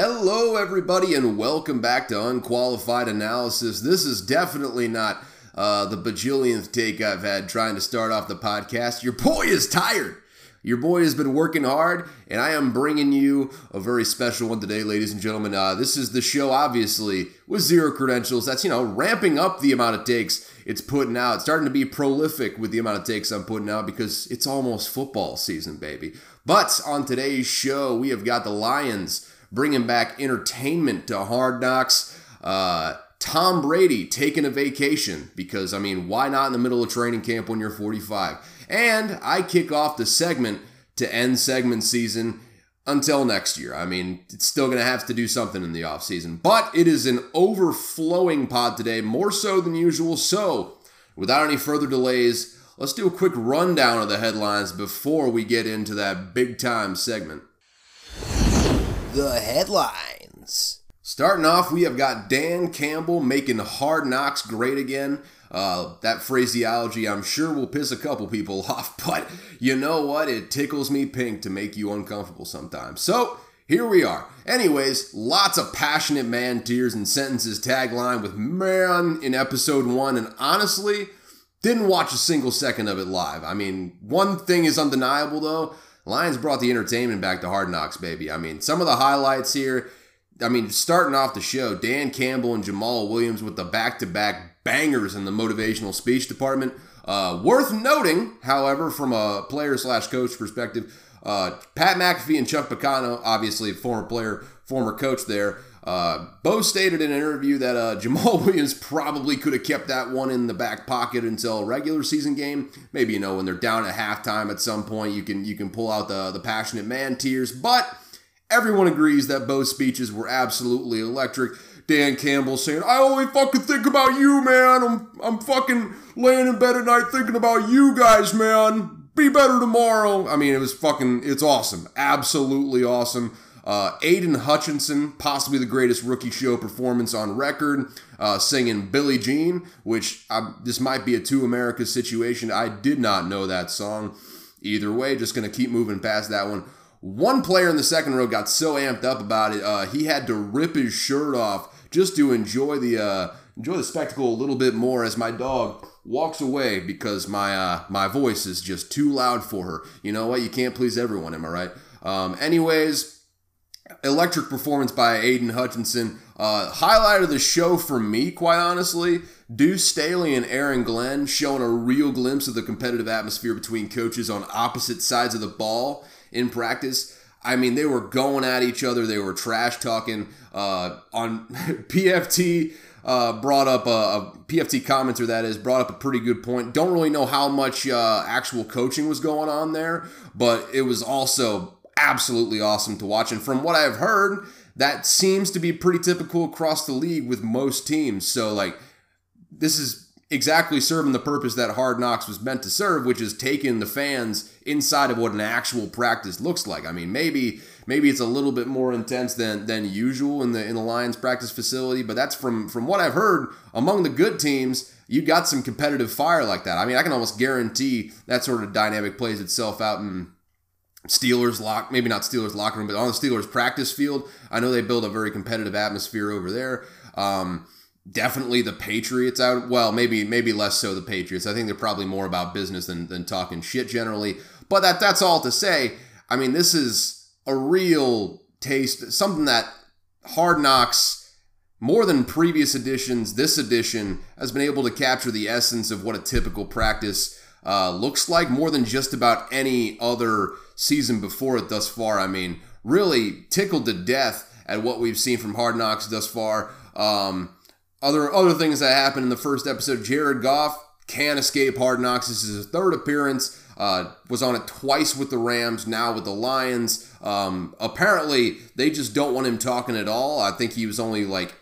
Hello, everybody, and welcome back to Unqualified Analysis. This is definitely not uh, the bajillionth take I've had trying to start off the podcast. Your boy is tired. Your boy has been working hard, and I am bringing you a very special one today, ladies and gentlemen. Uh, this is the show, obviously, with zero credentials. That's, you know, ramping up the amount of takes it's putting out. It's starting to be prolific with the amount of takes I'm putting out because it's almost football season, baby. But on today's show, we have got the Lions bringing back entertainment to Hard Knocks. Uh, Tom Brady taking a vacation because, I mean, why not in the middle of training camp when you're 45? And I kick off the segment to end segment season until next year. I mean, it's still going to have to do something in the offseason, but it is an overflowing pod today, more so than usual. So, without any further delays, let's do a quick rundown of the headlines before we get into that big time segment the headlines. Starting off, we have got Dan Campbell making hard knocks great again. Uh, that phraseology, I'm sure, will piss a couple people off, but you know what? It tickles me pink to make you uncomfortable sometimes. So, here we are. Anyways, lots of passionate man tears and sentences tagline with man in episode one, and honestly, didn't watch a single second of it live. I mean, one thing is undeniable though. Lions brought the entertainment back to Hard Knocks, baby. I mean, some of the highlights here. I mean, starting off the show, Dan Campbell and Jamaal Williams with the back-to-back bangers in the motivational speech department. Uh, worth noting, however, from a player slash coach perspective, uh, Pat McAfee and Chuck Pagano, obviously a former player, former coach there, uh, Bo stated in an interview that uh, Jamaal Williams probably could have kept that one in the back pocket until a regular season game. Maybe you know when they're down at halftime at some point, you can you can pull out the the passionate man tears. But everyone agrees that Bo's speeches were absolutely electric. Dan Campbell saying, "I only fucking think about you, man. I'm I'm fucking laying in bed at night thinking about you guys, man. Be better tomorrow." I mean, it was fucking. It's awesome. Absolutely awesome. Uh, Aidan Hutchinson, possibly the greatest rookie show performance on record, uh, singing Billie Jean, which I, this might be a two Americas situation. I did not know that song. Either way, just going to keep moving past that one. One player in the second row got so amped up about it, uh, he had to rip his shirt off just to enjoy the uh, enjoy the spectacle a little bit more as my dog walks away because my uh, my voice is just too loud for her. You know what? You can't please everyone, am I right? Um, anyways, electric performance by Aidan Hutchinson. Uh, highlight of the show for me, quite honestly, Deuce Staley and Aaron Glenn showing a real glimpse of the competitive atmosphere between coaches on opposite sides of the ball in practice. I mean, they were going at each other. They were trash talking. Uh, on PFT uh, brought up a, a, PFT commenter that is brought up a pretty good point. Don't really know how much uh, actual coaching was going on there, but it was also absolutely awesome to watch. And from what I've heard, that seems to be pretty typical across the league with most teams. So, like, this is exactly serving the purpose that Hard Knocks was meant to serve, which is taking the fans inside of what an actual practice looks like. I mean, maybe maybe it's a little bit more intense than than usual in the in the Lions practice facility, but that's from from what I've heard among the good teams. You got some competitive fire like that. I mean, I can almost guarantee that sort of dynamic plays itself out in Steelers lock, maybe not Steelers locker room, but on the Steelers practice field. I know they build a very competitive atmosphere over there. Um, definitely the Patriots out. Well, maybe maybe less so the Patriots. I think they're probably more about business than, than talking shit generally. But that that's all to say. I mean, this is a real taste, something that Hard Knocks more than previous editions, this edition has been able to capture the essence of what a typical practice uh, looks like more than just about any other season before it thus far. I mean, really tickled to death at what we've seen from Hard Knocks thus far. Um, other other things that happened in the first episode, Jared Goff can't escape Hard Knocks. This is his third appearance. Uh, was on it twice with the Rams, now with the Lions. Um, apparently, they just don't want him talking at all. I think he was only like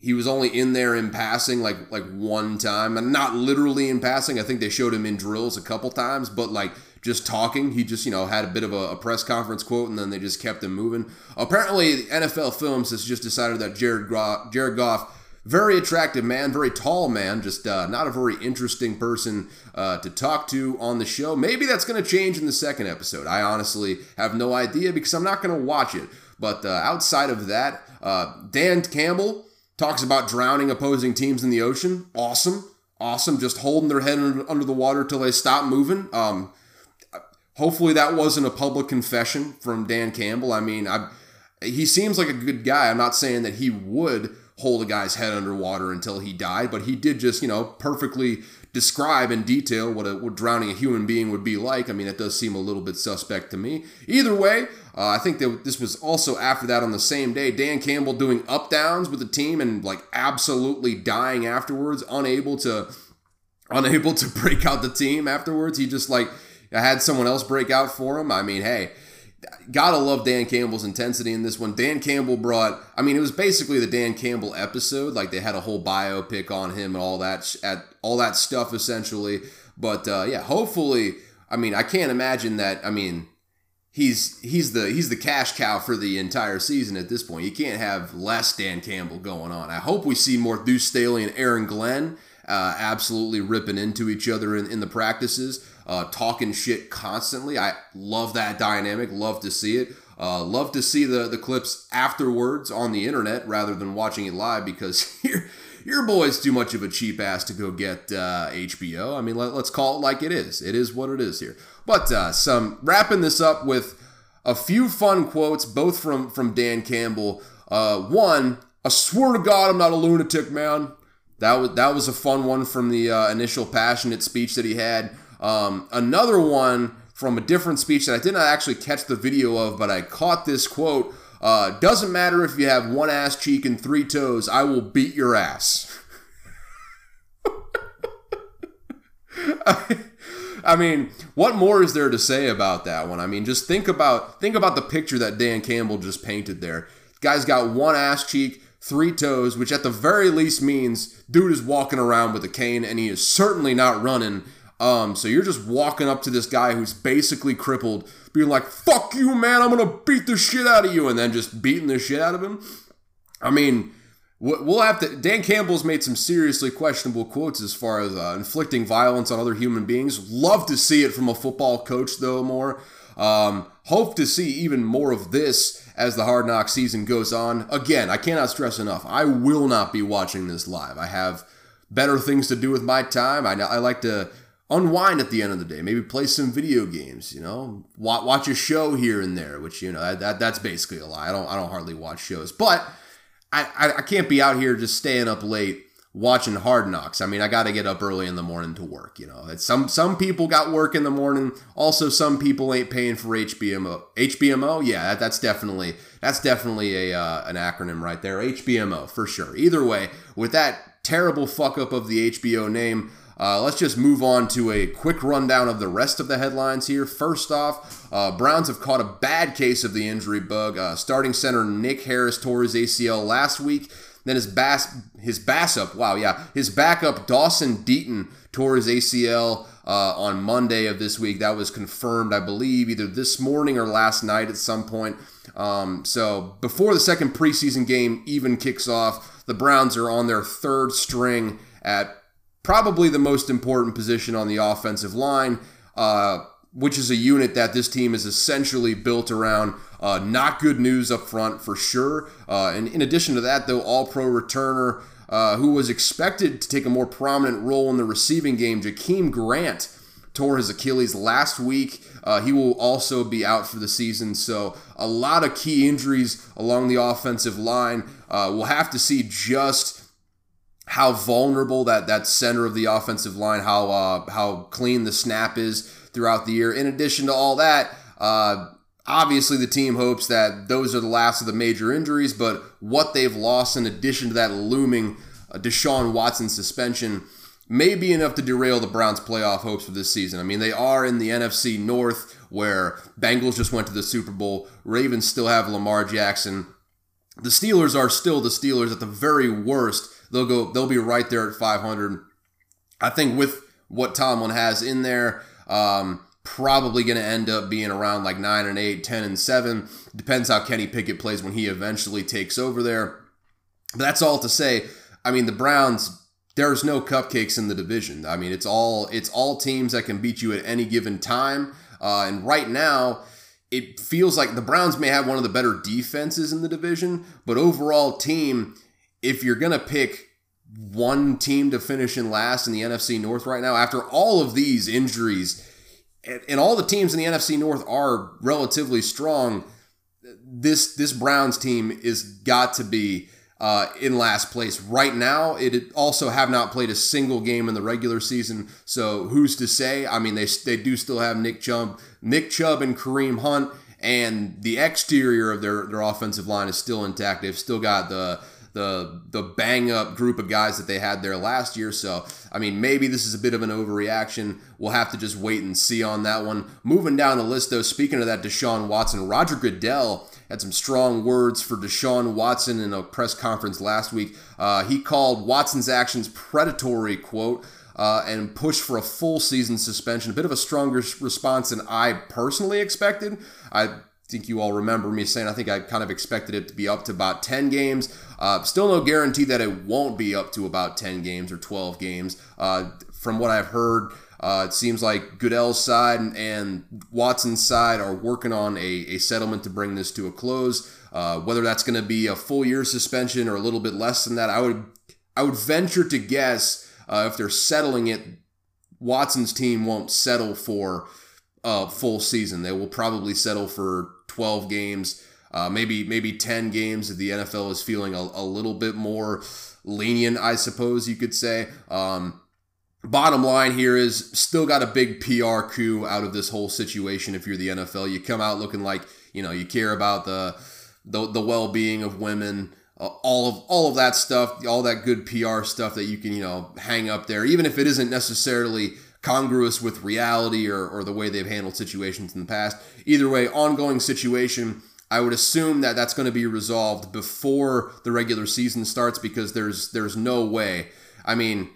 he was only in there in passing like like one time, and not literally in passing. I think they showed him in drills a couple times, but like just talking. He just, you know, had a bit of a, a, press conference quote and then they just kept him moving. Apparently, NFL Films has just decided that Jared, Jared Goff very attractive man, very tall man, just uh, not a very interesting person uh, to talk to on the show. Maybe that's going to change in the second episode. I honestly have no idea because I'm not going to watch it. But uh, outside of that, uh, Dan Campbell talks about drowning opposing teams in the ocean. Awesome. Awesome. Just holding their head under the water till they stop moving. Um, hopefully that wasn't a public confession from Dan Campbell. I mean, I, he seems like a good guy. I'm not saying that he would hold a guy's head underwater until he died, but he did just, you know, perfectly describe in detail what, a, what drowning a human being would be like. I mean, it does seem a little bit suspect to me. Either way, uh, I think that this was also after that on the same day. Dan Campbell doing up downs with the team and like absolutely dying afterwards, unable to unable to break out the team afterwards. He just like had someone else break out for him. I mean, hey, gotta love Dan Campbell's intensity in this one. Dan Campbell brought, I mean, it was basically the Dan Campbell episode. Like they had a whole biopic on him and all that, at all that stuff essentially. But uh, yeah, hopefully, I mean, I can't imagine that. I mean, he's he's the he's the cash cow for the entire season at this point. You can't have less Dan Campbell going on. I hope we see more Deuce Staley and Aaron Glenn uh, absolutely ripping into each other in, in the practices uh, talking shit constantly. I love that dynamic. Love to see it. Uh, love to see the the clips afterwards on the internet rather than watching it live because your your boy's too much of a cheap ass to go get uh, HBO. I mean, let, us call it like it is. It is what it is here. But uh, some wrapping this up with a few fun quotes, both from from Dan Campbell. Uh, one, I swear to God, I'm not a lunatic, man. That was that was a fun one from the uh, initial passionate speech that he had. Um, another one from a different speech that I did not actually catch the video of, but I caught this quote. Uh, doesn't matter if you have one ass cheek and three toes, I will beat your ass. I mean, what more is there to say about that one? I mean, just think about think about the picture that Dan Campbell just painted there. Guy's got one ass cheek, three toes, which at the very least means dude is walking around with a cane and he is certainly not running um, so you're just walking up to this guy who's basically crippled, being like, fuck you, man, I'm gonna beat the shit out of you, and then just beating the shit out of him. I mean, we'll have to. Dan Campbell's made some seriously questionable quotes as far as uh, inflicting violence on other human beings. Love to see it from a football coach, though, more. Um, hope to see even more of this as the Hard Knock season goes on. Again, I cannot stress enough, I will not be watching this live. I have better things to do with my time. I, I like to unwind at the end of the day. Maybe play some video games. You know, watch, watch a show here and there. Which you know that, that that's basically a lie. I don't I don't hardly watch shows, but I, I, I can't be out here just staying up late watching Hard Knocks. I mean, I got to get up early in the morning to work. You know, it's some some people got work in the morning. Also, some people ain't paying for HBMO. HBMO, yeah, that, that's definitely that's definitely a uh, an acronym right there. HBMO for sure. Either way, with that terrible fuck up of the HBO name. Uh, let's just move on to a quick rundown of the rest of the headlines here. First off, uh, Browns have caught a bad case of the injury bug. Uh, starting center Nick Harris tore his ACL last week. Then his bass, his bass up, wow, yeah, his backup Dawson Deaton tore his ACL uh, on Monday of this week. That was confirmed, I believe, either this morning or last night at some point. Um, so before the second preseason game even kicks off, the Browns are on their third string at probably the most important position on the offensive line, uh, which is a unit that this team is essentially built around. Uh, not good news up front for sure. Uh, and in addition to that, though, all pro returner uh, who was expected to take a more prominent role in the receiving game, Jakeem Grant, tore his Achilles last week. Uh, he will also be out for the season. So, a lot of key injuries along the offensive line. Uh, we'll have to see just how vulnerable that that center of the offensive line, how uh, how clean the snap is throughout the year. In addition to all that, uh, obviously the team hopes that those are the last of the major injuries, but what they've lost in addition to that looming uh, Deshaun Watson suspension may be enough to derail the Browns' playoff hopes for this season. I mean, they are in the NFC North, where Bengals just went to the Super Bowl. Ravens still have Lamar Jackson. The Steelers are still the Steelers at the very worst they'll go they'll be right there at 500. I think with what Tomlin has in there, um, probably going to end up being around like 9 and 8, 10 and 7. Depends how Kenny Pickett plays when he eventually takes over there. But that's all to say. I mean, the Browns. There's no cupcakes in the division. I mean, it's all it's all teams that can beat you at any given time. Uh, and right now, it feels like the Browns may have one of the better defenses in the division, but overall team, if you're gonna pick one team to finish in last in the NFC North right now, after all of these injuries, and all the teams in the NFC North are relatively strong, this this Browns team is got to be uh, in last place right now. It also have not played a single game in the regular season, so who's to say? I mean, they they do still have Nick Chubb, Nick Chubb and Kareem Hunt, and the exterior of their their offensive line is still intact. They've still got the the the bang up group of guys that they had there last year. So I mean, maybe this is a bit of an overreaction. We'll have to just wait and see on that one. Moving down the list, though, speaking of that, Deshaun Watson, Roger Goodell had some strong words for Deshaun Watson in a press conference last week. Uh, he called Watson's actions predatory, quote, uh, and pushed for a full season suspension. A bit of a stronger response than I personally expected. I think you all remember me saying I think I kind of expected it to be up to about 10 games. Uh, still no guarantee that it won't be up to about 10 games or 12 games. Uh, from what I've heard, uh, it seems like Goodell's side and, Watson's side are working on a, a settlement to bring this to a close. Uh, whether that's going to be a full year suspension or a little bit less than that, I would I would venture to guess uh, if they're settling it, Watson's team won't settle for a full season. They will probably settle for 12 games, uh, maybe maybe 10 games if the NFL is feeling a, a little bit more lenient, I suppose you could say. Um, bottom line here is still got a big PR coup out of this whole situation. If you're the NFL, you come out looking like you know you care about the the, the well being of women. Uh, all of all of that stuff, all that good PR stuff that you can you know hang up there, even if it isn't necessarily congruous with reality or, or the way they've handled situations in the past. Either way, ongoing situation. I would assume that that's going to be resolved before the regular season starts because there's there's no way. I mean,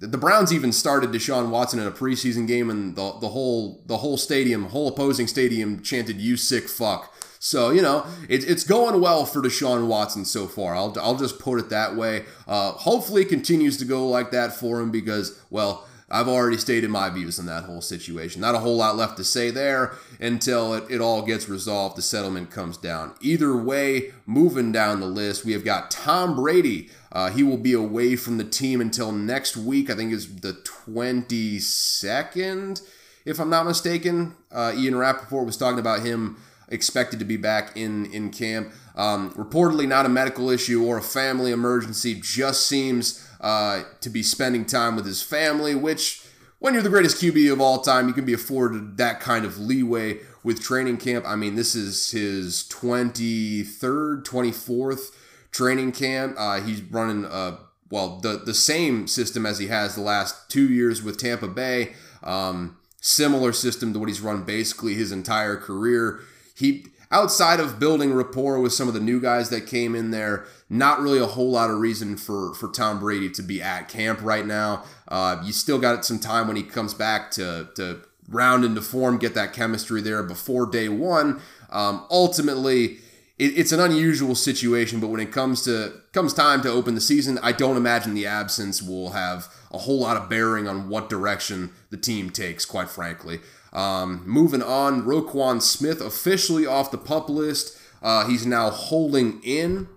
the Browns even started Deshaun Watson in a preseason game, and the, the whole the whole stadium, whole opposing stadium, chanted "You sick fuck." So you know it, it's going well for Deshaun Watson so far. I'll I'll just put it that way. Uh, hopefully, it continues to go like that for him because well. I've already stated my views on that whole situation. Not a whole lot left to say there until it, it all gets resolved, the settlement comes down. Either way, moving down the list, we have got Tom Brady uh, he will be away from the team until next week. I think is the 22nd, if I'm not mistaken. Uh, Ian Rapoport was talking about him expected to be back in, in camp. Um, reportedly, not a medical issue or a family emergency, just seems uh, to be spending time with his family, which, when you're the greatest QB of all time, you can be afforded that kind of leeway with training camp. I mean, this is his 23rd, 24th training camp. Uh, he's running uh, well the the same system as he has the last two years with Tampa Bay. Um, similar system to what he's run basically his entire career. He outside of building rapport with some of the new guys that came in there, not really a whole lot of reason for for Tom Brady to be at camp right now. Uh, you still got some time when he comes back to to round into form, get that chemistry there before day one. Um, ultimately it, it's an unusual situation, but when it comes to comes time to open the season, I don't imagine the absence will have a whole lot of bearing on what direction the team takes. Quite frankly, um, moving on, Roquan Smith officially off the pup list. Uh, he's now holding in.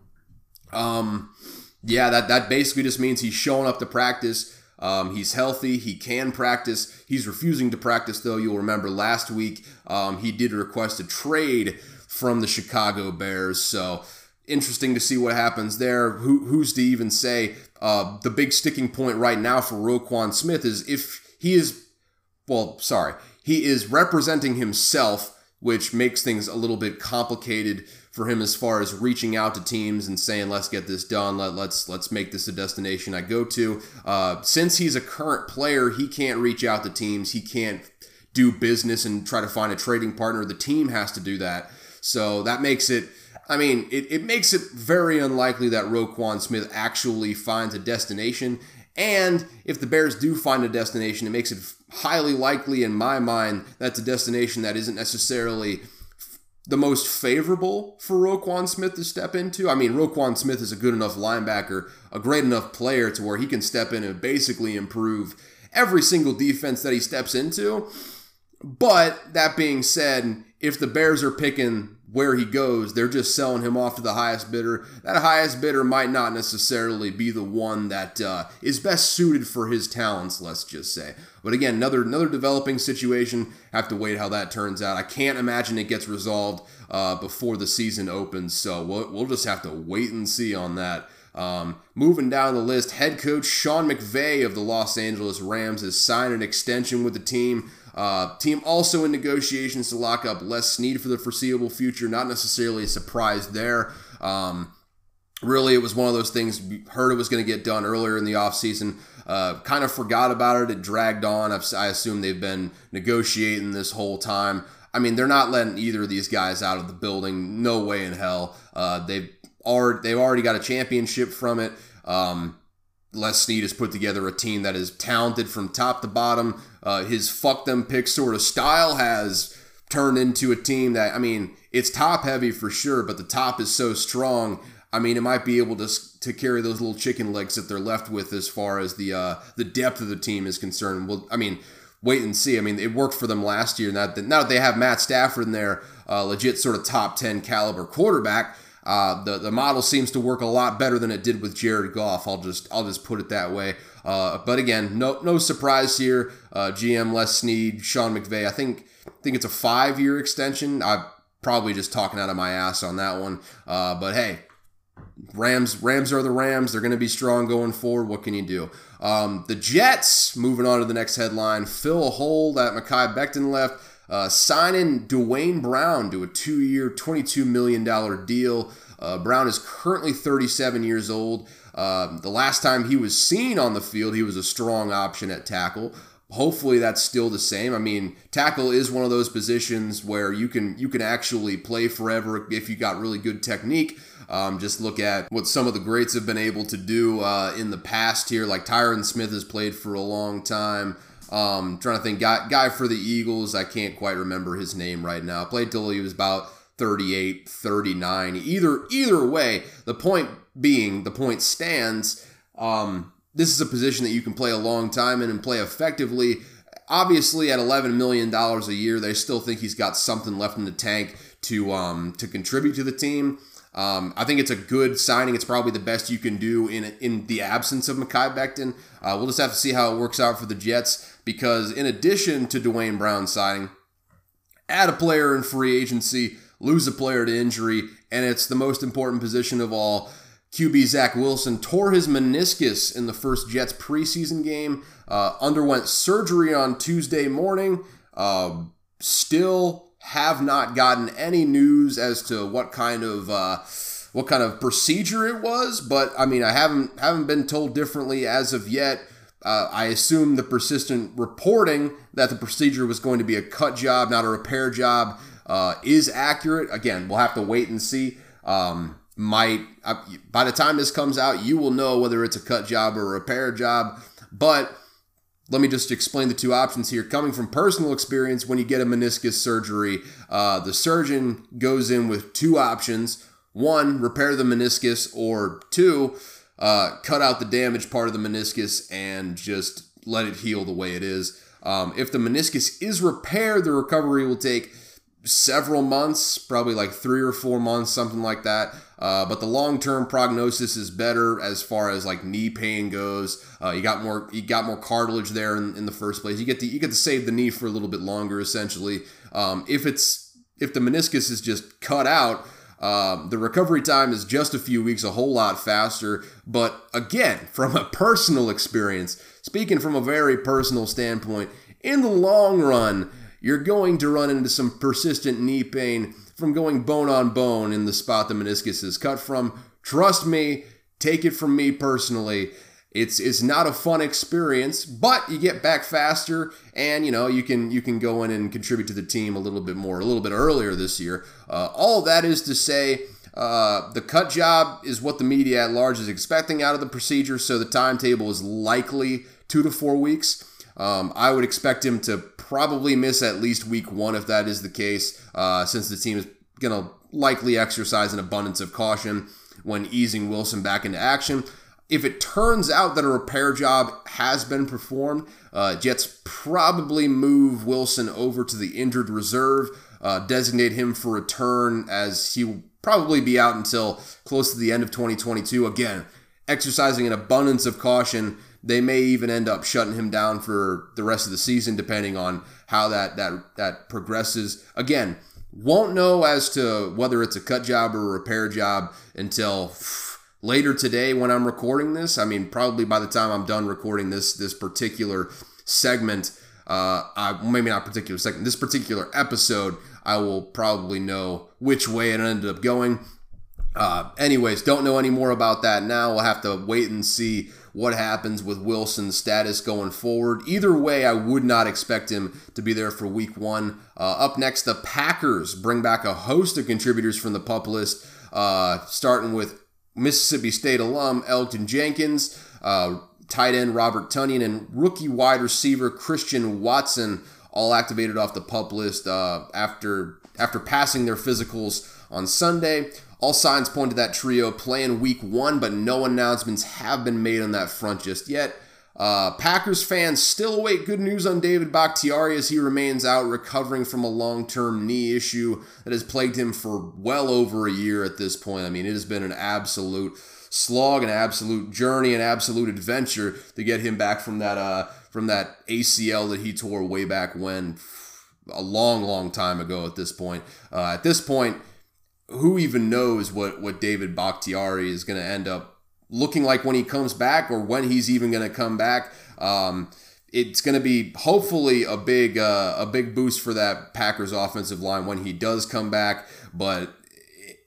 Um, yeah, that that basically just means he's showing up to practice. Um, he's healthy. He can practice. He's refusing to practice, though. You'll remember last week um, he did request a trade from the Chicago Bears. So interesting to see what happens there. Who, who's to even say? Uh, the big sticking point right now for Roquan Smith is if he is, well, sorry, he is representing himself, which makes things a little bit complicated for him as far as reaching out to teams and saying, "Let's get this done. Let, let's let's make this a destination I go to." Uh, since he's a current player, he can't reach out to teams. He can't do business and try to find a trading partner. The team has to do that. So that makes it, I mean, it, it makes it very unlikely that Roquan Smith actually finds a destination. And if the Bears do find a destination, it makes it highly likely in my mind that's a destination that isn't necessarily the most favorable for Roquan Smith to step into. I mean, Roquan Smith is a good enough linebacker, a great enough player to where he can step in and basically improve every single defense that he steps into. But that being said, if the Bears are picking where he goes, they're just selling him off to the highest bidder. That highest bidder might not necessarily be the one that uh, is best suited for his talents, let's just say. But again, another another developing situation. Have to wait how that turns out. I can't imagine it gets resolved uh, before the season opens, so we'll, we'll just have to wait and see on that. Um, moving down the list, head coach Sean McVay of the Los Angeles Rams has signed an extension with the team. Uh, team also in negotiations to lock up Les Snead for the foreseeable future. Not necessarily a surprise there. Um, really, it was one of those things. We heard it was going to get done earlier in the offseason. Uh, kind of forgot about it. It dragged on. I've, I assume they've been negotiating this whole time. I mean, they're not letting either of these guys out of the building. No way in hell. Uh, they've already they've already got a championship from it. Um, Les Snead has put together a team that is talented from top to bottom. Uh, his fuck them pick sort of style has turned into a team that, I mean, it's top heavy for sure, but the top is so strong. I mean, it might be able to to carry those little chicken legs that they're left with as far as the uh, the depth of the team is concerned. Well, I mean, wait and see. I mean, it worked for them last year. Now that now that they have Matt Stafford in there, uh, legit sort of top ten caliber quarterback, uh, the the model seems to work a lot better than it did with Jared Goff. I'll just I'll just put it that way. Uh, but again, no no surprise here. Uh, GM Les Snead, Sean McVay. I think I think it's a five year extension. I'm probably just talking out of my ass on that one. Uh, but hey, Rams Rams are the Rams. They're going to be strong going forward. What can you do? Um, the Jets. Moving on to the next headline. Fill a hole that Mekhi Becton left. Uh, signing Duane Brown to a two year, $22 million deal. Uh, Brown is currently 37 years old. Uh, the last time he was seen on the field, he was a strong option at tackle. Hopefully that's still the same. I mean, tackle is one of those positions where you can you can actually play forever if you got really good technique. Um, just look at what some of the greats have been able to do uh, in the past here. Like Tyron Smith has played for a long time. Um, trying to think, guy, guy for the Eagles, I can't quite remember his name right now. Played till he was about 38, 39. Either either way, the point being, the point stands. Um, this is a position that you can play a long time in and play effectively. Obviously, at $11 million a year, they still think he's got something left in the tank to um, to contribute to the team. Um, I think it's a good signing. It's probably the best you can do in in the absence of Mekhi Becton. Uh, we'll just have to see how it works out for the Jets because in addition to Duane Brown signing, add a player in free agency, lose a player to injury, and it's the most important position of all. QB Zach Wilson tore his meniscus in the first Jets preseason game, uh, underwent surgery on Tuesday morning. Uh, still have not gotten any news as to what kind of uh, what kind of procedure it was, but I mean I haven't haven't been told differently as of yet. Uh, I assume the persistent reporting that the procedure was going to be a cut job, not a repair job, uh, is accurate. Again, we'll have to wait and see. Um, might uh, by the time this comes out, you will know whether it's a cut job or a repair job. But let me just explain the two options here. Coming from personal experience, when you get a meniscus surgery, uh, the surgeon goes in with two options: one, repair the meniscus, or two, uh, cut out the damaged part of the meniscus and just let it heal the way it is. Um, if the meniscus is repaired, the recovery will take several months, probably like three or four months, something like that. Uh, but the long-term prognosis is better as far as like knee pain goes. Uh, you got more, you got more cartilage there in, in, the first place. You get to you get to save the knee for a little bit longer, essentially. Um, if it's if the meniscus is just cut out, um, the recovery time is just a few weeks, a whole lot faster. But again, from a personal experience, speaking from a very personal standpoint, in the long run, you're going to run into some persistent knee pain from going bone on bone in the spot the meniscus is cut from. Trust me, take it from me personally. It's it's not a fun experience, but you get back faster, and you know you can you can go in and contribute to the team a little bit more, a little bit earlier this year. Uh, all that is to say, uh, the cut job is what the media at large is expecting out of the procedure, so the timetable is likely two to four weeks. Um, I would expect him to probably miss at least week one if that is the case, uh, since the team is going to likely exercise an abundance of caution when easing Wilson back into action. If it turns out that a repair job has been performed, uh, Jets probably move Wilson over to the injured reserve, uh, designate him for return as he will probably be out until close to the end of 2022. Again, exercising an abundance of caution. They may even end up shutting him down for the rest of the season, depending on how that that that progresses. Again, won't know as to whether it's a cut job or a repair job until later today when I'm recording this. I mean, probably by the time I'm done recording this this particular segment, uh, I, maybe not particular segment, this particular episode, I will probably know which way it ended up going. Uh, anyways, don't know any more about that now. We'll have to wait and see what happens with Wilson's status going forward. Either way, I would not expect him to be there for week one. Uh, up next, the Packers bring back a host of contributors from the pup list, uh, starting with Mississippi State alum Elgton Jenkins, uh, tight end Robert Tonyan, and rookie wide receiver Christian Watson, all activated off the pup list uh, after after passing their physicals on Sunday. All signs point to that trio playing week one, but no announcements have been made on that front just yet. Uh, Packers fans still await good news on David Bakhtiari as he remains out recovering from a long term knee issue that has plagued him for well over a year at this point. I mean, it has been an absolute slog, an absolute journey, an absolute adventure to get him back from that uh, from that ACL that he tore way back when, a long, long time ago. At this point, uh, at this point, who even knows what what David Bakhtiari is going to end up looking like when he comes back, or when he's even going to come back. Um, it's going to be hopefully a big uh, a big boost for that Packers offensive line when he does come back. But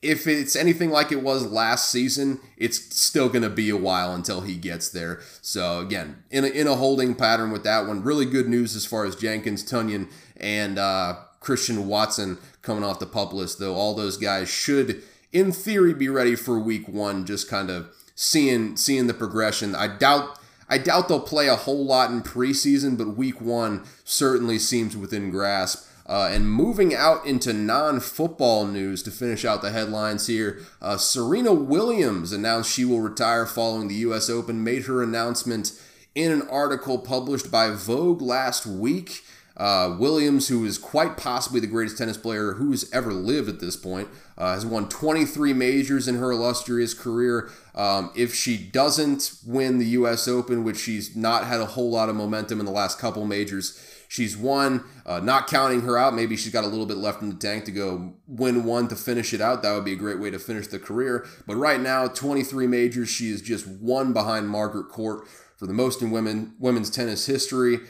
if it's anything like it was last season, it's still going to be a while until he gets there. So again, in a, in a holding pattern with that one. Really good news as far as Jenkins, Tonyan, and uh, Christian Watson coming off the pup list, though all those guys should, in theory, be ready for week one, just kind of seeing seeing the progression. I doubt I doubt they'll play a whole lot in preseason, but week one certainly seems within grasp. Uh, and moving out into non football news to finish out the headlines here, uh, Serena Williams announced she will retire following the U.S. Open, made her announcement in an article published by Vogue last week. Uh, Williams, who is quite possibly the greatest tennis player who's ever lived at this point, uh, has won 23 majors in her illustrious career. Um, if she doesn't win the U.S. Open, which she's not had a whole lot of momentum in the last couple majors, she's won. Uh, not counting her out, maybe she's got a little bit left in the tank to go win one to finish it out. That would be a great way to finish the career. But right now, 23 majors, she is just one behind Margaret Court for the most in women women's tennis history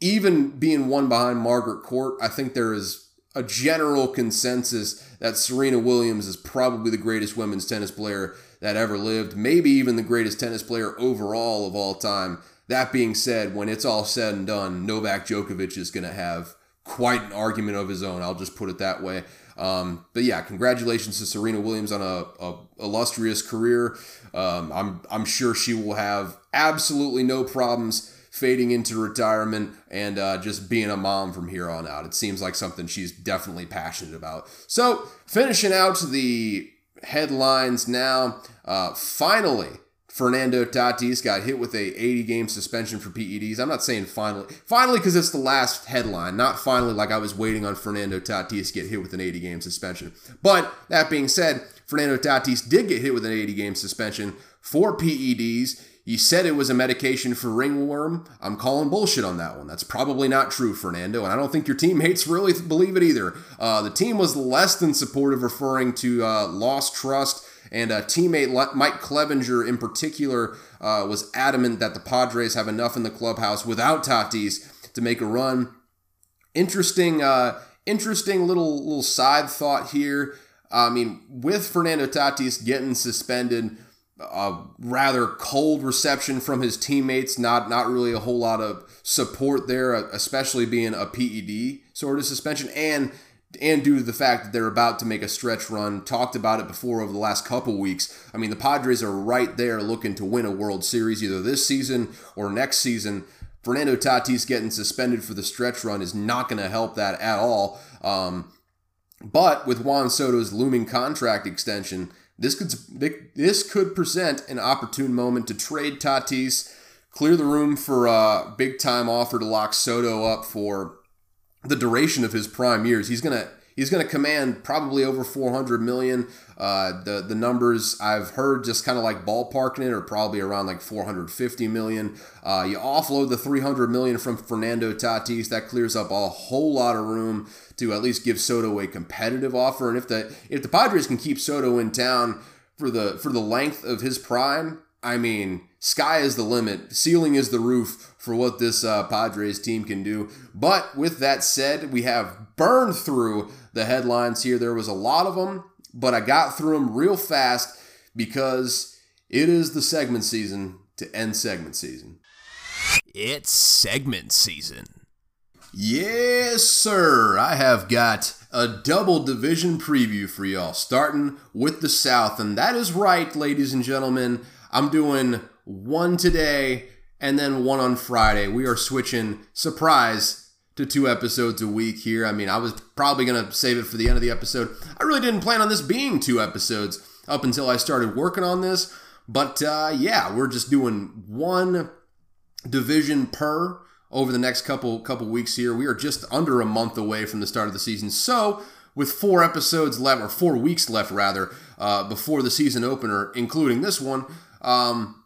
even being one behind Margaret Court, I think there is a general consensus that Serena Williams is probably the greatest women's tennis player that ever lived, maybe even the greatest tennis player overall of all time. That being said, when it's all said and done, Novak Djokovic is going to have quite an argument of his own. I'll just put it that way. Um, but yeah, congratulations to Serena Williams on a, a illustrious career. Um, I'm I'm sure she will have absolutely no problems fading into retirement and uh, just being a mom from here on out. It seems like something she's definitely passionate about. So, finishing out the headlines now. Uh, finally, Fernando Tatis got hit with a 80 game suspension for PEDs. I'm not saying finally, finally because it's the last headline, not finally like I was waiting on Fernando Tatis to get hit with an 80 game suspension. But that being said, Fernando Tatis did get hit with an 80 game suspension for PEDs. You said it was a medication for ringworm. I'm calling bullshit on that one. That's probably not true, Fernando, and I don't think your teammates really believe it either. Uh, the team was less than supportive, referring to uh, lost trust, and uh, teammate Mike Clevinger, in particular, uh, was adamant that the Padres have enough in the clubhouse without Tatis to make a run. Interesting, uh, interesting little little side thought here. I mean, with Fernando Tatis getting suspended a rather cold reception from his teammates. Not not really a whole lot of support there, especially being a PED sort of suspension, and and due to the fact that they're about to make a stretch run. Talked about it before over the last couple weeks. I mean, the Padres are right there looking to win a World Series either this season or next season. Fernando Tatis getting suspended for the stretch run is not going to help that at all. Um, But with Juan Soto's looming contract extension, this could this could present an opportune moment to trade Tatis, clear the room for a big time offer to lock Soto up for the duration of his prime years. He's gonna he's gonna command probably over 400 million. Uh, the the numbers I've heard just kind of like ballparking it are probably around like 450 million. Uh, you offload the 300 million from Fernando Tatis, that clears up a whole lot of room to at least give Soto a competitive offer. And if the if the Padres can keep Soto in town for the for the length of his prime, I mean, sky is the limit, ceiling is the roof for what this uh, Padres team can do. But with that said, we have burned through the headlines here. There was a lot of them, but I got through them real fast because it is the segment season to end segment season. It's segment season. Yes, sir. I have got a double division preview for y'all, starting with the South. And that is right, ladies and gentlemen. I'm doing one today and then one on Friday. We are switching, surprise, to two episodes a week here. I mean, I was probably going to save it for the end of the episode. I really didn't plan on this being two episodes up until I started working on this. But uh, yeah, we're just doing one division per over the next couple couple weeks here. We are just under a month away from the start of the season. So, with four episodes left, or four weeks left rather, uh, before the season opener, including this one, um,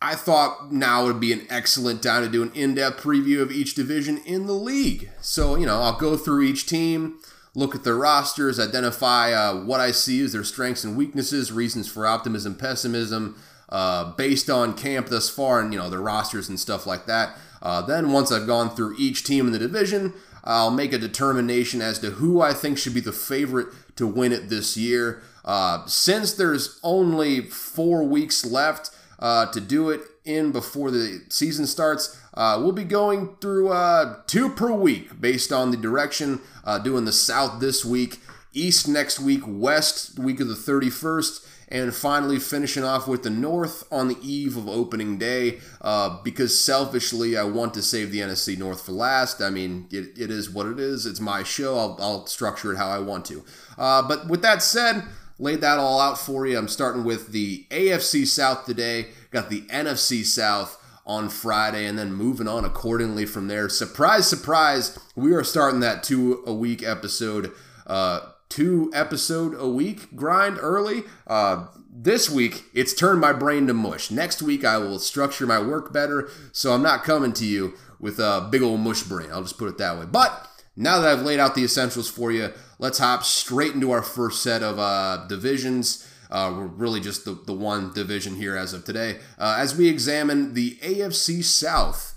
I thought now would be an excellent time to do an in-depth preview of each division in the league. So, you know, I'll go through each team, look at their rosters, identify uh, what I see as their strengths and weaknesses, reasons for optimism, pessimism, uh, based on camp thus far, and you know their rosters and stuff like that. Uh, then, once I've gone through each team in the division, I'll make a determination as to who I think should be the favorite to win it this year. Uh, since there's only four weeks left uh, to do it in before the season starts, uh, we'll be going through uh, two per week based on the direction. Uh, doing the South this week, East next week, West week of the 31st and finally finishing off with the North on the eve of opening day uh, because selfishly I want to save the NFC North for last. I mean, it, it is what it is. It's my show. I'll, I'll structure it how I want to. Uh, but with that said, laid that all out for you. I'm starting with the AFC South today. Got the NFC South on Friday and then moving on accordingly from there. Surprise, surprise, we are starting that two a week episode uh, two episode a week grind early. Uh, this week, it's turned my brain to mush. Next week, I will structure my work better, so I'm not coming to you with a big old mush brain. I'll just put it that way. But now that I've laid out the essentials for you, let's hop straight into our first set of uh, divisions. Uh, we're really just the, the one division here as of today. Uh, as we examine the AFC South.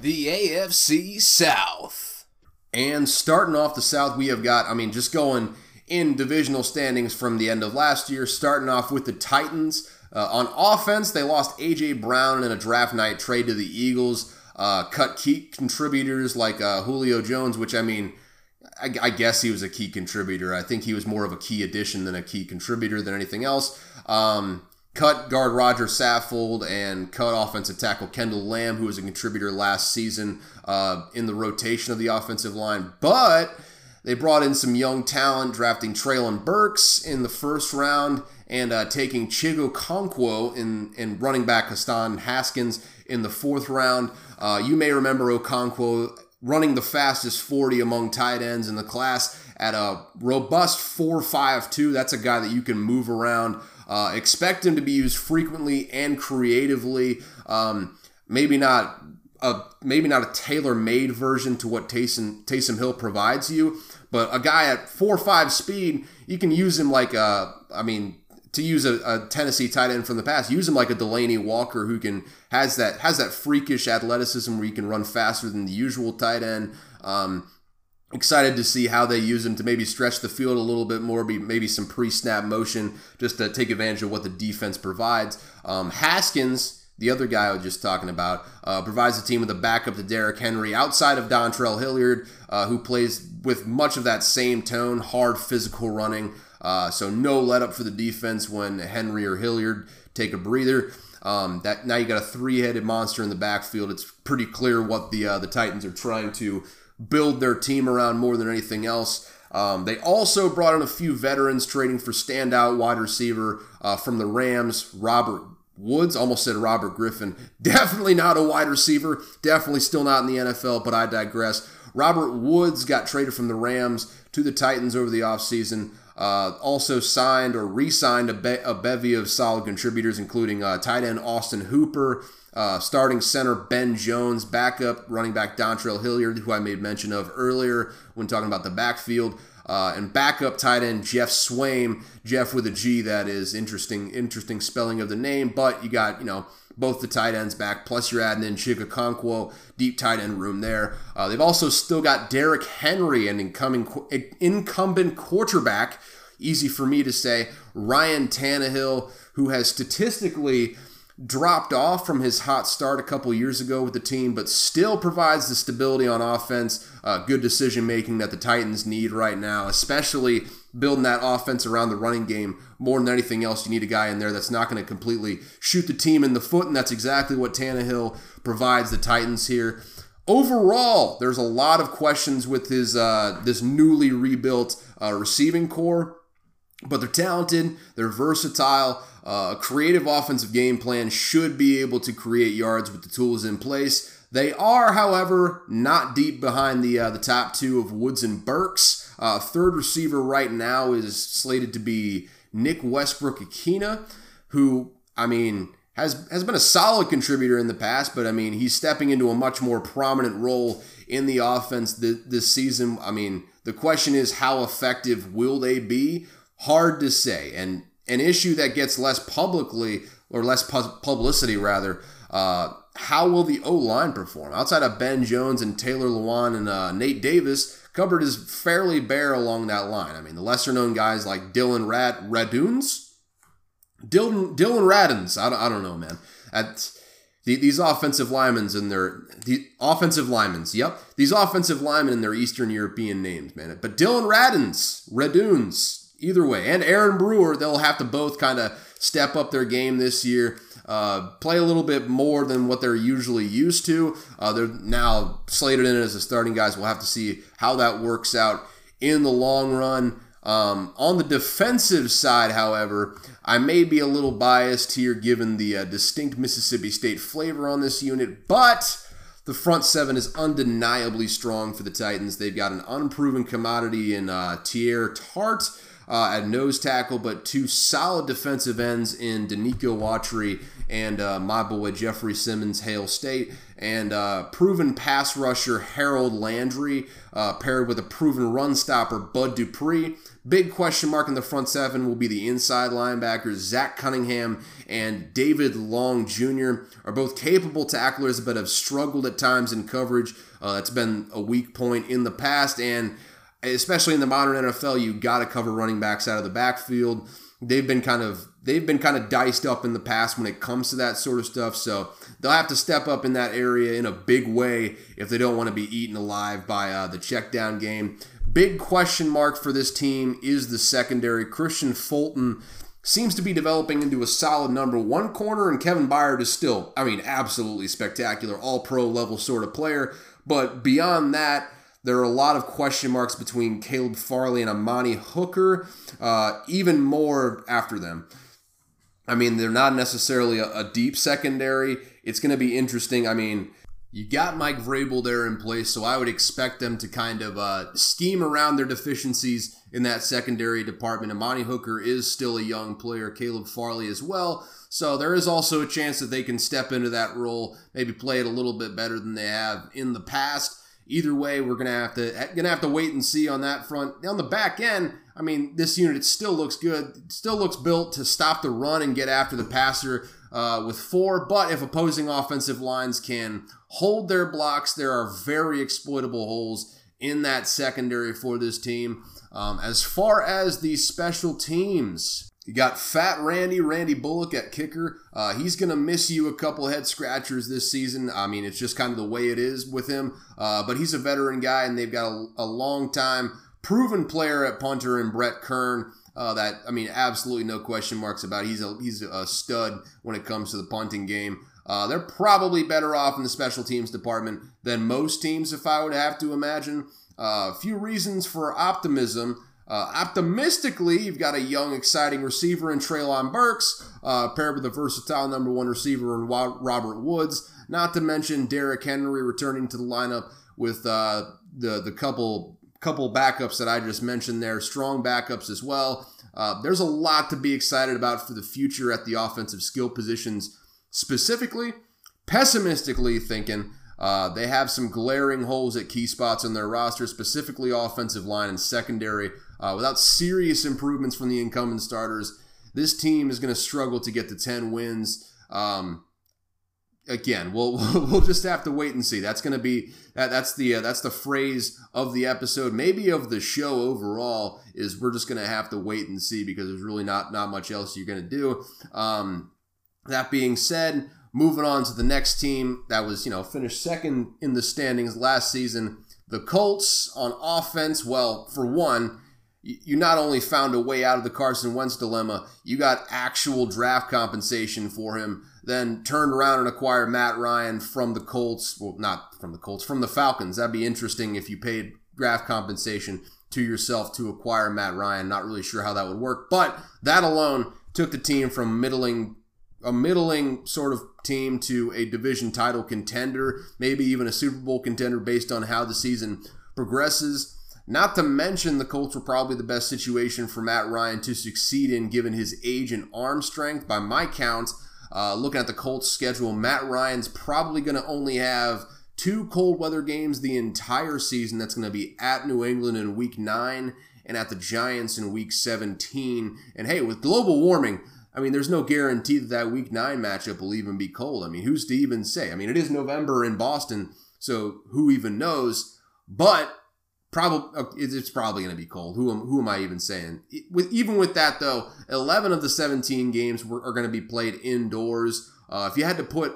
The AFC South. And starting off the South, we have got, I mean, just going in divisional standings from the end of last year, starting off with the Titans. Uh, on offense, they lost A.J. Brown in a draft night trade to the Eagles, uh, cut key contributors like uh, Julio Jones, which I mean, I, I, guess he was a key contributor. I think he was more of a key addition than a key contributor than anything else. Um, cut guard Roger Saffold and cut offensive tackle Kendall Lamm, who was a contributor last season uh, in the rotation of the offensive line. But they brought in some young talent, drafting Treylon Burks in the first round and uh, taking Chig Okonkwo in, in running back Hassan Haskins in the fourth round. Uh, you may remember Okonkwo running the fastest 40 among tight ends in the class at a robust 4.52. That's a guy that you can move around uh, expect him to be used frequently and creatively. Um, maybe not a maybe not a tailor-made version to what Taysom Taysom Hill provides you, but a guy at four five speed, you can use him like a. I mean, to use a, a, Tennessee tight end from the past, use him like a Delanie Walker who can has that has that freakish athleticism where you can run faster than the usual tight end. Um, Excited to see how they use him to maybe stretch the field a little bit more, be maybe some pre-snap motion just to take advantage of what the defense provides. Um, Haskins, the other guy I was just talking about, uh, provides the team with a backup to Derrick Henry outside of Dontrell Hilliard, uh, who plays with much of that same tone, hard physical running. Uh, so no let up for the defense when Henry or Hilliard take a breather. Um, that now you got a three-headed monster in the backfield. It's pretty clear what the uh, the Titans are trying to build their team around more than anything else. Um, they also brought in a few veterans trading for standout wide receiver uh, from the Rams, Robert Woods. Almost said Robert Griffin. Definitely not a wide receiver. Definitely still not in the NFL, but I digress. Robert Woods got traded from the Rams to the Titans over the offseason. Uh, also signed or re-signed a, be- a, bevy of solid contributors, including uh, tight end Austin Hooper, uh, starting center Ben Jones, backup running back Dontrell Hilliard, who I made mention of earlier when talking about the backfield, uh, and backup tight end Geoff Swaim, Jeff with a G. That is interesting, interesting spelling of the name. But you got you know both the tight ends back, plus you're adding in Chig Okonkwo, deep tight end room there. Uh, they've also still got Derrick Henry, an incoming incumbent quarterback. Easy for me to say, Ryan Tannehill, who has statistically dropped off from his hot start a couple years ago with the team, but still provides the stability on offense, uh, good decision making that the Titans need right now, especially building that offense around the running game more than anything else. You need a guy in there that's not going to completely shoot the team in the foot, and that's exactly what Tannehill provides the Titans here. Overall, there's a lot of questions with his uh, this newly rebuilt uh, receiving core, but they're talented, they're versatile. Uh, a creative offensive game plan should be able to create yards with the tools in place. They are, however, not deep behind the uh, the top two of Woods and Burks. Uh, third receiver right now is slated to be Nick Westbrook-Ikhine, who I mean has has been a solid contributor in the past, but I mean he's stepping into a much more prominent role in the offense this, this season. I mean the question is how effective will they be? Hard to say, and an issue that gets less publicly or less publicity rather. Uh, how will the O line perform outside of Ben Jones and Taylor Lewan and uh, Nate Davis? Cupboard is fairly bare along that line. I mean, the lesser known guys like Dillon Rad Radunz, Dillon Dillon Radins. I don't, I don't know, man. At the, these offensive linemen and their the offensive linemen. Yep, these offensive linemen and their Eastern European names, man. But Dillon Radins, Radunz, either way. And Aaron Brewer, they'll have to both kind of step up their game this year. Uh, play a little bit more than what they're usually used to. Uh, they're now slated in as the starting guys. We'll have to see how that works out in the long run. Um, on the defensive side, however, I may be a little biased here given the uh, distinct Mississippi State flavor on this unit, but the front seven is undeniably strong for the Titans. They've got an unproven commodity in uh, Teair Tart uh, at nose tackle, but two solid defensive ends in Denico Autry and uh, my boy Jeffrey Simmons, Hail State, and uh, proven pass rusher Harold Landry, uh, paired with a proven run stopper Bud Dupree. Big question mark in the front seven will be the inside linebackers Zach Cunningham and David Long Jr. are both capable tacklers, but have struggled at times in coverage. Uh, that's been a weak point in the past, and especially in the modern NFL, you got to cover running backs out of the backfield. They've been kind of they've been kind of diced up in the past when it comes to that sort of stuff. So they'll have to step up in that area in a big way if they don't want to be eaten alive by uh, the check down game. Big question mark for this team is the secondary. Kristian Fulton seems to be developing into a solid number one corner, and Kevin Byard is still, I mean, absolutely spectacular, all pro level sort of player. But beyond that, there are a lot of question marks between Caleb Farley and Amani Hooker, uh, even more after them. I mean, they're not necessarily a, a deep secondary. It's going to be interesting. I mean, you got Mike Vrabel there in place, so I would expect them to kind of uh, scheme around their deficiencies in that secondary department. Amani Hooker is still a young player, Caleb Farley as well. So there is also a chance that they can step into that role, maybe play it a little bit better than they have in the past either way, we're gonna have to gonna have to wait and see on that front. On the back end, I mean, this unit still looks good. It still looks built to stop the run and get after the passer uh, with four. But if opposing offensive lines can hold their blocks, there are very exploitable holes in that secondary for this team. Um, as far as the special teams, you got Fat Randy, Randy Bullock at kicker. Uh, he's going to miss you a couple head scratchers this season. I mean, it's just kind of the way it is with him. Uh, but he's a veteran guy, and they've got a, a long time proven player at punter in Brett Kern. Uh, that I mean, absolutely no question marks about. He's a he's a stud when it comes to the punting game. Uh, they're probably better off in the special teams department than most teams, if I would have to imagine. A uh, few reasons for optimism. Uh, optimistically, you've got a young, exciting receiver in Treylon Burks, uh, paired with a versatile number one receiver in Robert Woods. Not to mention Derrick Henry returning to the lineup with uh, the the couple couple backups that I just mentioned there, strong backups as well. Uh, there's a lot to be excited about for the future at the offensive skill positions specifically. Pessimistically thinking, uh, they have some glaring holes at key spots in their roster, specifically offensive line and secondary. Uh, without serious improvements from the incumbent starters, this team is going to struggle to get to 10 wins. Um, again, we'll we'll just have to wait and see. That's going to be that, that's the uh, that's the phrase of the episode, maybe of the show overall. Is we're just going to have to wait and see because there's really not not much else you're going to do. Um, that being said, moving on to the next team that was you know finished second in the standings last season, the Colts on offense. Well, for one you not only found a way out of the Carson Wentz dilemma, you got actual draft compensation for him, then turned around and acquired Matt Ryan from the Colts. Well, not from the Colts, from the Falcons. That'd be interesting if you paid draft compensation to yourself to acquire Matt Ryan. Not really sure how that would work, but that alone took the team from middling a middling sort of team to a division title contender, maybe even a Super Bowl contender based on how the season progresses. Not to mention, the Colts were probably the best situation for Matt Ryan to succeed in given his age and arm strength. By my count, uh, looking at the Colts' schedule, Matt Ryan's probably going to only have two cold weather games the entire season. That's going to be at New England in week nine and at the Giants in week 17. And hey, with global warming, I mean, there's no guarantee that that week nine matchup will even be cold. I mean, who's to even say? I mean, it is November in Boston, so who even knows? But Probably it's probably going to be cold. Who am, who am I even saying? With even with that though, eleven of the seventeen games were, are going to be played indoors. Uh, if you had to put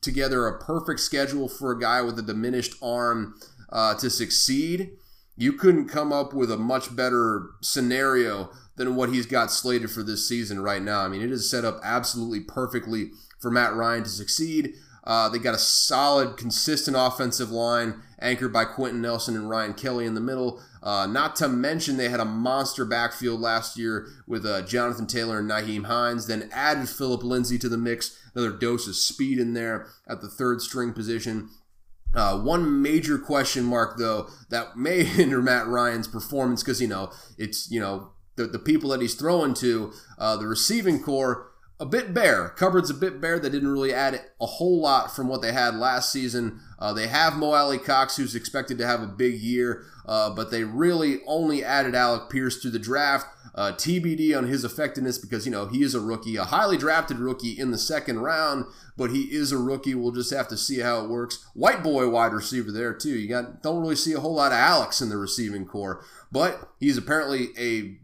together a perfect schedule for a guy with a diminished arm uh, to succeed, you couldn't come up with a much better scenario than what he's got slated for this season right now. I mean, it is set up absolutely perfectly for Matt Ryan to succeed. Uh, they got a solid, consistent offensive line anchored by Quenton Nelson and Ryan Kelly in the middle. Uh, not to mention they had a monster backfield last year with uh, Jonathan Taylor and Nyheim Hines. Then added Phillip Lindsay to the mix, another dose of speed in there at the third string position. Uh, one major question mark, though, that may hinder Matt Ryan's performance because, you know, it's, you know, the, the people that he's throwing to, uh, the receiving core a bit bare. Cupboard's a bit bare. They didn't really add a whole lot from what they had last season. Uh, they have Mo Alie-Cox, who's expected to have a big year, uh, but they really only added Alec Pierce to the draft. Uh, TBD on his effectiveness because, you know, he is a rookie, a highly drafted rookie in the second round, but he is a rookie. We'll just have to see how it works. White boy wide receiver there, too. You got don't really see a whole lot of Alex in the receiving core, but he's apparently a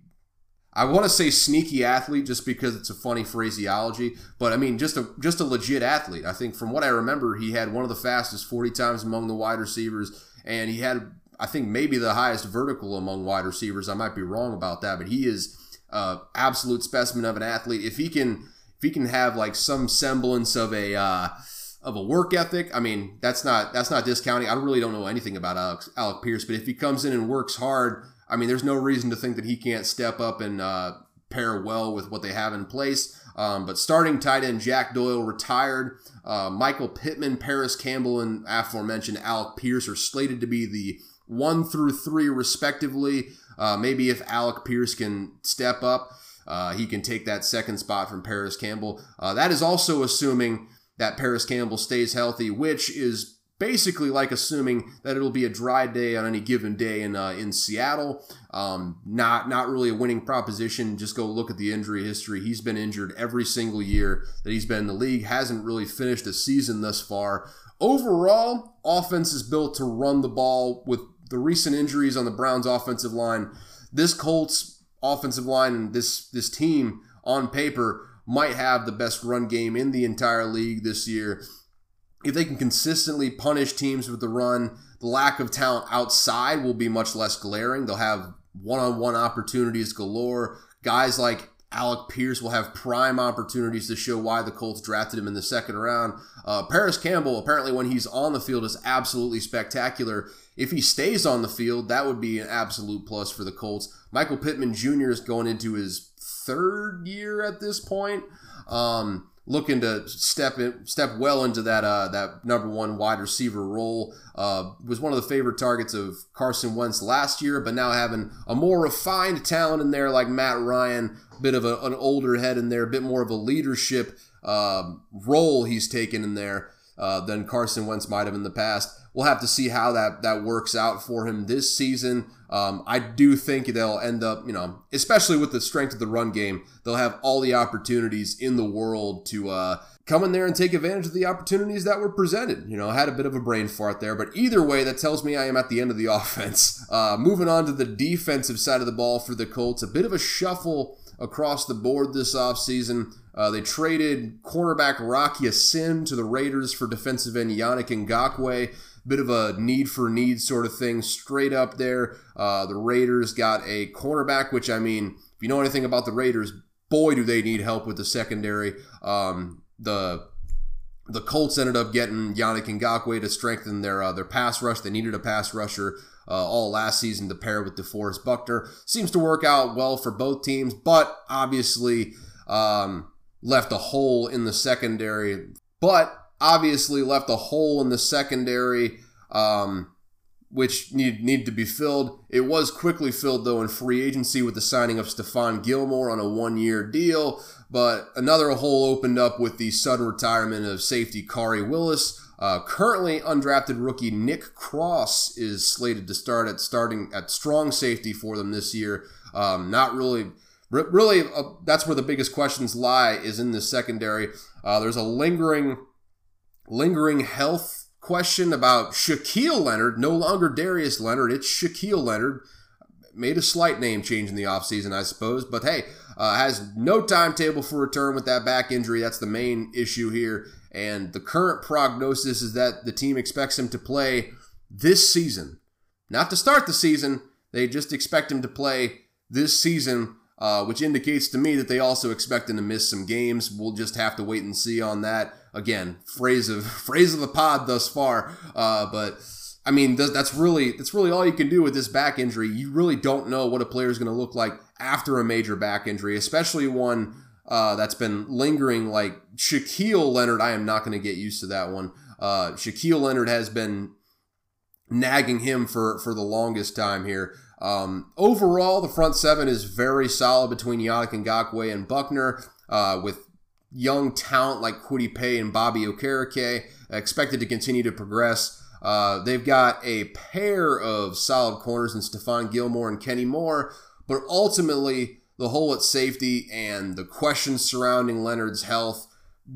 I want to say sneaky athlete just because it's a funny phraseology, but I mean just a just a legit athlete. I think from what I remember, he had one of the fastest 40 times among the wide receivers, and he had I think maybe the highest vertical among wide receivers. I might be wrong about that, but he is uh, absolute specimen of an athlete. If he can if he can have like some semblance of a uh, of a work ethic, I mean that's not that's not discounting. I really don't know anything about Alex Alec Pierce, but if he comes in and works hard I mean, there's no reason to think that he can't step up and uh, pair well with what they have in place. Um, but starting tight end Jack Doyle retired. Uh, Michael Pittman, Parris Campbell, and aforementioned Alec Pierce are slated to be the one through three, respectively. Uh, maybe if Alec Pierce can step up, uh, he can take that second spot from Parris Campbell. Uh, that is also assuming that Parris Campbell stays healthy, which is basically like assuming that it'll be a dry day on any given day in uh, in Seattle. Um, not not really a winning proposition. Just go look at the injury history. He's been injured every single year that he's been in the league. Hasn't really finished a season thus far. Overall, offense is built to run the ball. With the recent injuries on the Browns' offensive line, this Colts offensive line and this this team on paper might have the best run game in the entire league this year if they can consistently punish teams with the run, the lack of talent outside will be much less glaring. They'll have one on one opportunities galore. Guys like Alec Pierce will have prime opportunities to show why the Colts drafted him in the second round. Uh, Parris Campbell, apparently, when he's on the field, is absolutely spectacular. If he stays on the field, that would be an absolute plus for the Colts. Michael Pittman Jr. is going into his third year at this point. Um, looking to step in, step well into that uh, that number one wide receiver role. Uh, was one of the favorite targets of Carson Wentz last year, but now having a more refined talent in there like Matt Ryan, bit of a, an older head in there, a bit more of a leadership uh, role he's taken in there uh, than Carson Wentz might have in the past. We'll have to see how that that works out for him this season. Um, I do think they'll end up, you know, especially with the strength of the run game, they'll have all the opportunities in the world to uh, come in there and take advantage of the opportunities that were presented. You know, I had a bit of a brain fart there, but either way, that tells me I am at the end of the offense. Uh, moving on to the defensive side of the ball for the Colts, a bit of a shuffle across the board this offseason. Uh, they traded cornerback Rock Ya-Sin to the Raiders for defensive end Yannick Ngakoue bit of a need for need sort of thing straight up there. Uh, the Raiders got a cornerback, which I mean, if you know anything about the Raiders, boy, do they need help with the secondary. Um, the the Colts ended up getting Yannick Ngakoue to strengthen their uh, their pass rush. They needed a pass rusher uh, all last season to pair with DeForest Buckner. Seems to work out well for both teams, but obviously um, left a hole in the secondary. But obviously left a hole in the secondary, um, which need need to be filled. It was quickly filled though in free agency with the signing of Stephon Gilmore on a one year deal. But another hole opened up with the sudden retirement of safety Khari Willis. Uh, currently undrafted rookie Nick Cross is slated to start at starting at strong safety for them this year. Um, not really really uh, that's where the biggest questions lie is in the secondary uh, there's a lingering lingering health question about Shaquille Leonard, no longer Darius Leonard, it's Shaquille Leonard. Made a slight name change in the offseason, I suppose, but hey, uh, has no timetable for return with that back injury. That's the main issue here. And the current prognosis is that the team expects him to play this season. Not to start the season, they just expect him to play this season, uh, which indicates to me that they also expect him to miss some games. We'll just have to wait and see on that again phrase of phrase of the pod thus far. Uh, but I mean that's really that's really all you can do with this back injury. You really don't know what a player is going to look like after a major back injury, especially one uh, that's been lingering. Like Shaquille Leonard, I am not going to get used to that one. Uh, Shaquille Leonard has been nagging him for for the longest time here. Um, overall, the front seven is very solid between Yannick Ngakoue and Buckner, uh, with young talent like Kwity Paye and Bobby Okereke, expected to continue to progress. Uh, they've got a pair of solid corners in Stephon Gilmore and Kenny Moore, but ultimately, the hole at safety and the questions surrounding Leonard's health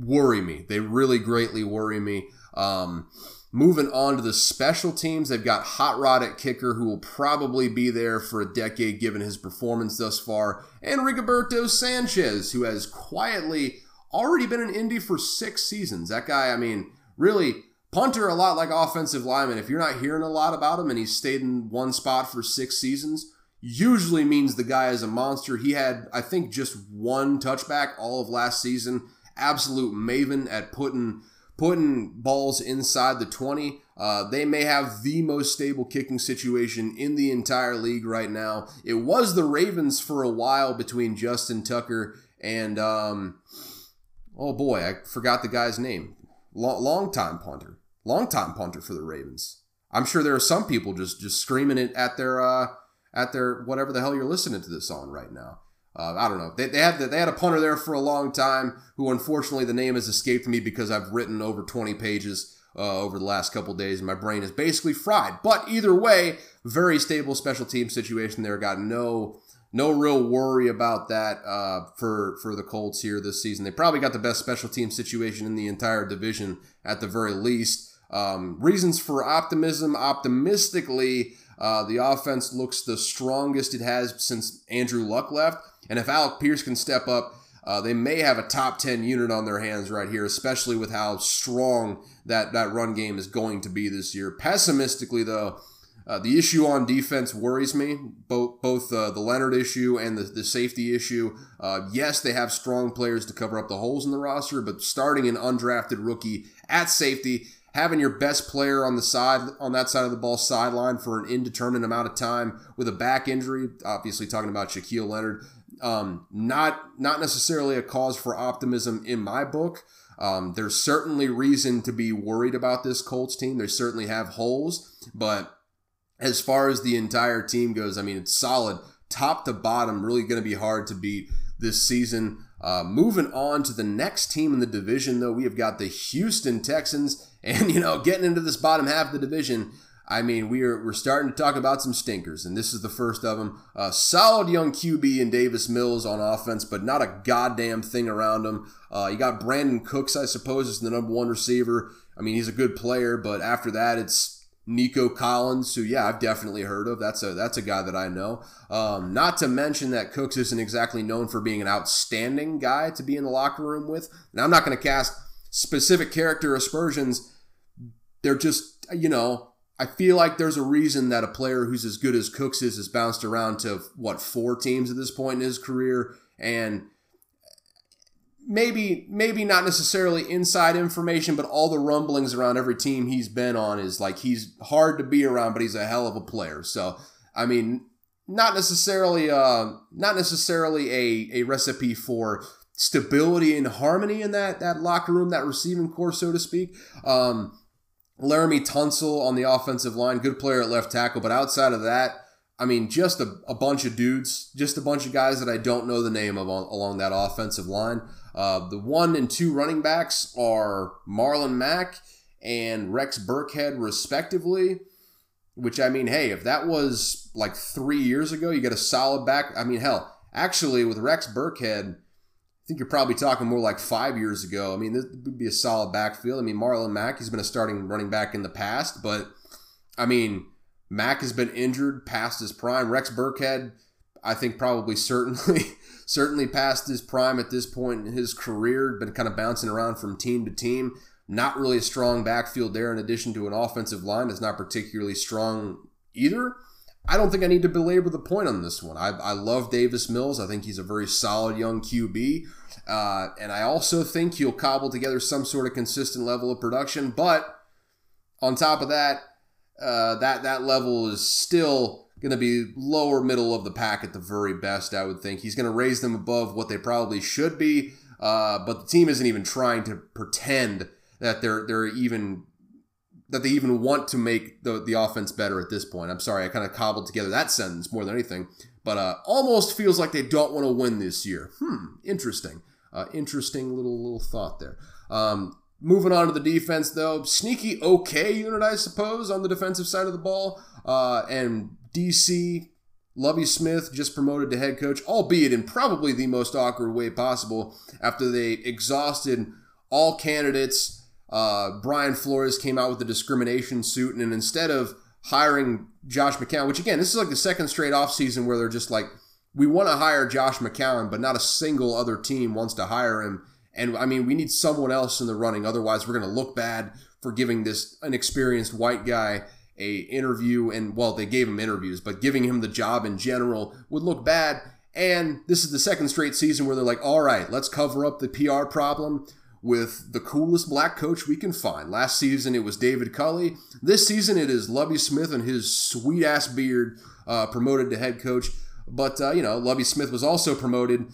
worry me. They really greatly worry me. Um, moving on to the special teams, they've got Hot Rod at kicker, who will probably be there for a decade given his performance thus far, and Rigoberto Sanchez, who has quietly already been in Indy for six seasons. That guy, I mean, really punter a lot like offensive lineman. If you're not hearing a lot about him and he's stayed in one spot for six seasons, usually means the guy is a monster. He had, I think, just one touchback all of last season. Absolute maven at putting putting balls inside the 20. Uh, they may have the most stable kicking situation in the entire league right now. It was the Ravens for a while between Justin Tucker and um, oh boy, I forgot the guy's name. Long, time punter, long time punter for the Ravens. I'm sure there are some people just just screaming it at their uh, at their whatever the hell you're listening to this on right now. Uh, I don't know. They, they had they had a punter there for a long time who unfortunately the name has escaped me because I've written over 20 pages uh, over the last couple days and my brain is basically fried. But either way, very stable special team situation there. Got no no real worry about that uh, for for the Colts here this season. They probably got the best special team situation in the entire division at the very least. Um, reasons for optimism: optimistically, uh, the offense looks the strongest it has since Andrew Luck left, and if Alec Pierce can step up. Uh, they may have a top 10 unit on their hands right here, especially with how strong that, that run game is going to be this year. Pessimistically, though, Uh, the issue on defense worries me, both both uh, the Leonard issue and the, the safety issue. Uh, yes, they have strong players to cover up the holes in the roster, but starting an undrafted rookie at safety, having your best player on the side on that side of the ball sideline for an indeterminate amount of time with a back injury, obviously talking about Shaquille Leonard, um, not not necessarily a cause for optimism in my book. Um, there's certainly reason to be worried about this Colts team. They certainly have holes, but as far as the entire team goes, I mean, it's solid top to bottom, really going to be hard to beat this season. Uh, moving on to the next team in the division, though, we have got the Houston Texans. And, you know, getting into this bottom half of the division, I mean, we are, we're starting to talk about some stinkers, and this is the first of them. A solid young QB in Davis Mills on offense, but not a goddamn thing around him. Uh, you got Brandin Cooks, I suppose, is the number one receiver. I mean, he's a good player, but after that, it's Nico Collins, who yeah, I've definitely heard of. That's a that's a guy that I know. Um, not to mention that Cooks isn't exactly known for being an outstanding guy to be in the locker room with. Now I'm not going to cast specific character aspersions. They're just you know I feel like there's a reason that a player who's as good as Cooks is has bounced around to what four teams at this point in his career and maybe maybe not necessarily inside information, but all the rumblings around every team he's been on is like he's hard to be around, but he's a hell of a player. So I mean, not necessarily uh not necessarily a, a recipe for stability and harmony in that that locker room, that receiving core, so to speak. Um Laremy Tunsil on the offensive line, good player at left tackle, but outside of that, I mean, just a, a bunch of dudes, just a bunch of guys that I don't know the name of on, along that offensive line. Uh, the one and two running backs are Marlon Mack and Rex Burkhead, respectively. Which I mean, hey, if that was like three years ago, you get a solid back. I mean, hell, actually, with Rex Burkhead, I think you're probably talking more like five years ago. I mean, this would be a solid backfield. I mean, Marlon Mack, he's been a starting running back in the past, but I mean, Mack has been injured past his prime. Rex Burkhead, I think probably certainly certainly past his prime at this point in his career, been kind of bouncing around from team to team. Not really a strong backfield there, in addition to an offensive line that's not particularly strong either. I don't think I need to belabor the point on this one. I, I love Davis Mills. I think he's a very solid young QB. Uh, and I also think he'll cobble together some sort of consistent level of production. But on top of that, uh, that that level is still going to be lower middle of the pack at the very best, I would think. He's going to raise them above what they probably should be, uh, but the team isn't even trying to pretend that they're they're even that they even want to make the, the offense better at this point. I'm sorry, I kind of cobbled together that sentence more than anything, but uh, almost feels like they don't want to win this year. Hmm, interesting. Uh, interesting little little thought there. Um, moving on to the defense, though, sneaky okay unit, I suppose, on the defensive side of the ball, uh, and DC, Lovie Smith just promoted to head coach, albeit in probably the most awkward way possible after they exhausted all candidates. Uh, Brian Flores came out with a discrimination suit, and instead of hiring Josh McCown, which again, this is like the second straight offseason where they're just like, we want to hire Josh McCown, but not a single other team wants to hire him. And I mean, we need someone else in the running. Otherwise, we're going to look bad for giving this inexperienced white guy a interview. And well they gave him interviews but giving him the job in general would look bad. And this is the second straight season where they're like all right let's cover up the pr problem with the coolest black coach we can find. Last season it was david culley. This season it is lovie smith and his sweet ass beard uh, promoted to head coach. But uh, you know lovie smith was also promoted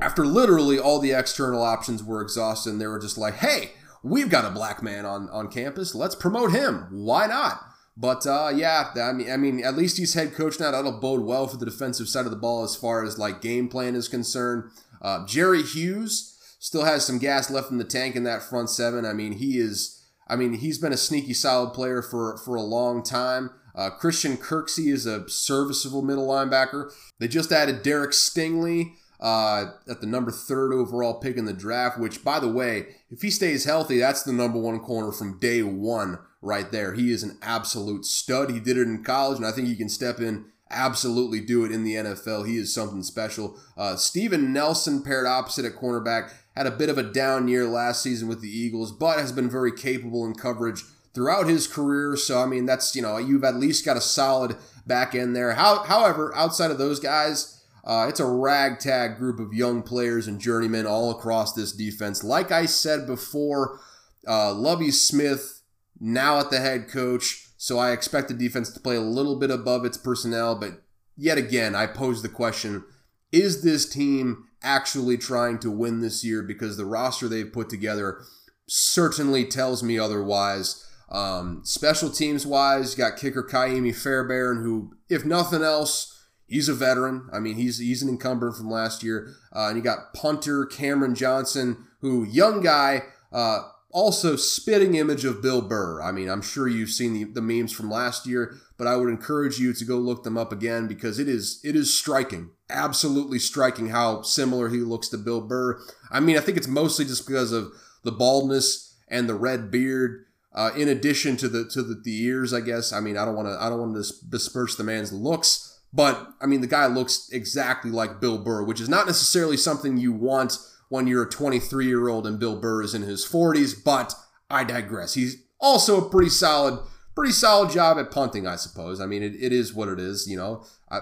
after literally all the external options were exhausted and they were just like hey we've got a black man on on campus. Let's promote him. Why not? But uh, yeah, I mean, I mean, at least he's head coach now. That'll bode well for the defensive side of the ball as far as like game plan is concerned. Uh, Jerry Hughes still has some gas left in the tank in that front seven. I mean, he is. I mean, he's been a sneaky solid player for for a long time. Uh, Christian Kirksey is a serviceable middle linebacker. They just added Derek Stingley uh, at the number third overall pick in the draft, which, by the way, if he stays healthy, that's the number one corner from day one right there. He is an absolute stud. He did it in college, and I think he can step in, absolutely do it in the NFL. He is something special. Uh, Steven Nelson paired opposite at cornerback had a bit of a down year last season with the Eagles, but has been very capable in coverage throughout his career. So, I mean, that's, you know, you've at least got a solid back end there. How, however, outside of those guys, uh, it's a ragtag group of young players and journeymen all across this defense. Like I said before, uh, Lovie Smith now at the head coach, so I expect the defense to play a little bit above its personnel. But yet again, I pose the question is this team actually trying to win this year? Because the roster they've put together certainly tells me otherwise. Um, special teams wise, got kicker Ka'imi Fairbairn, who, if nothing else, he's a veteran. I mean, he's he's an incumbent from last year. Uh, and you got punter Cameron Johnston, who young guy, uh, also spitting image of Bill Burr. I mean, I'm sure you've seen the, the memes from last year, but I would encourage you to go look them up again because it is it is striking, absolutely striking how similar he looks to Bill Burr. I mean, I think it's mostly just because of the baldness and the red beard. Uh, in addition to the to the, the ears, I guess. I mean, I don't want to I don't want to disperse the man's looks, but I mean, the guy looks exactly like Bill Burr, which is not necessarily something you want when you're a 23 year old and Bill Burr is in his 40s. But I digress. He's also a pretty solid, pretty solid job at punting, I suppose. I mean, it, it is what it is. You know, I,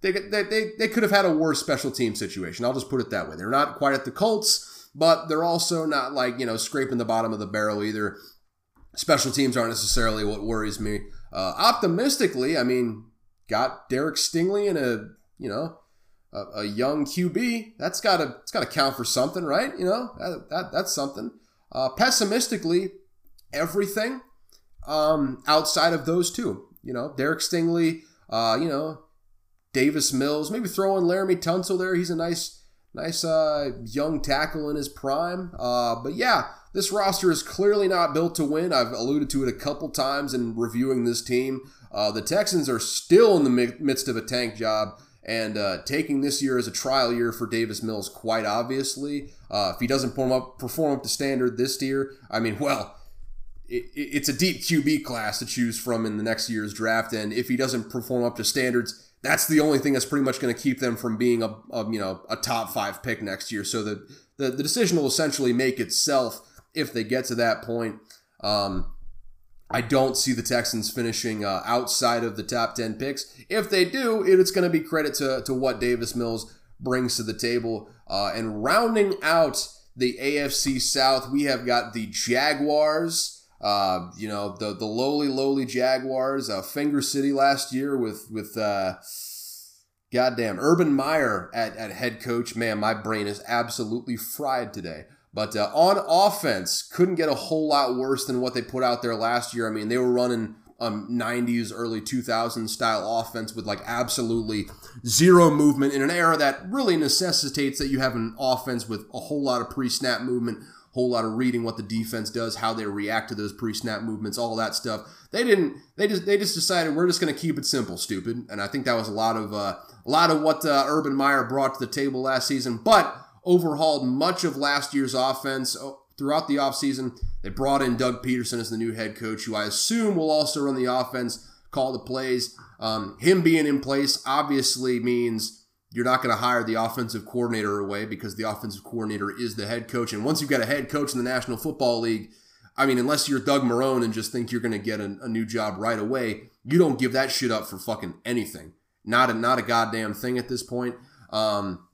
they, they, they, they could have had a worse special team situation. I'll just put it that way. They're not quite at the Colts, but they're also not like, you know, scraping the bottom of the barrel either. Special teams aren't necessarily what worries me. Uh, optimistically, I mean, got Derek Stingley and a you know a, a young QB. That's got to it's got to count for something, right? You know that, that that's something. Uh, pessimistically, everything um, outside of those two. You know, Derek Stingley. Uh, you know, Davis Mills. Maybe throw in Laremy Tunsil there. He's a nice nice uh, young tackle in his prime. Uh, but yeah, this roster is clearly not built to win. I've alluded to it a couple times in reviewing this team. Uh, the Texans are still in the midst of a tank job and uh, taking this year as a trial year for Davis Mills, quite obviously. Uh, if he doesn't perform up, perform up to standard this year, I mean, well, it, it's a deep QB class to choose from in the next year's draft. And if he doesn't perform up to standards, that's the only thing that's pretty much going to keep them from being a, a, you know a top five pick next year. So the, the, the decision will essentially make itself if they get to that point. Um, I don't see the Texans finishing uh, outside of the top 10 picks. If they do, it's going to be credit to, to what Davis Mills brings to the table. Uh, and rounding out the AFC South, we have got the Jaguars. Uh, you know the the lowly lowly Jaguars, uh, Finger City last year with with uh, goddamn Urban Meyer at, at head coach. Man, my brain is absolutely fried today. But uh, on offense, couldn't get a whole lot worse than what they put out there last year. I mean, they were running um, 90s, early 2000s style offense with like absolutely zero movement in an era that really necessitates that you have an offense with a whole lot of pre snap movement, whole lot of reading what the defense does, how they react to those pre-snap movements, all that stuff. They didn't. They just they just decided we're just going to keep it simple, stupid. And I think that was a lot of uh, a lot of what uh, Urban Meyer brought to the table last season. But overhauled much of last year's offense oh, throughout the offseason. They brought in Doug Pederson as the new head coach, who I assume will also run the offense, call the plays. Um, him being in place obviously means you're not going to hire the offensive coordinator away because the offensive coordinator is the head coach. And once you've got a head coach in the National Football League, I mean, unless you're Doug Marrone and just think you're going to get a, a, new job right away, you don't give that shit up for fucking anything. Not a not a goddamn thing at this point. Um,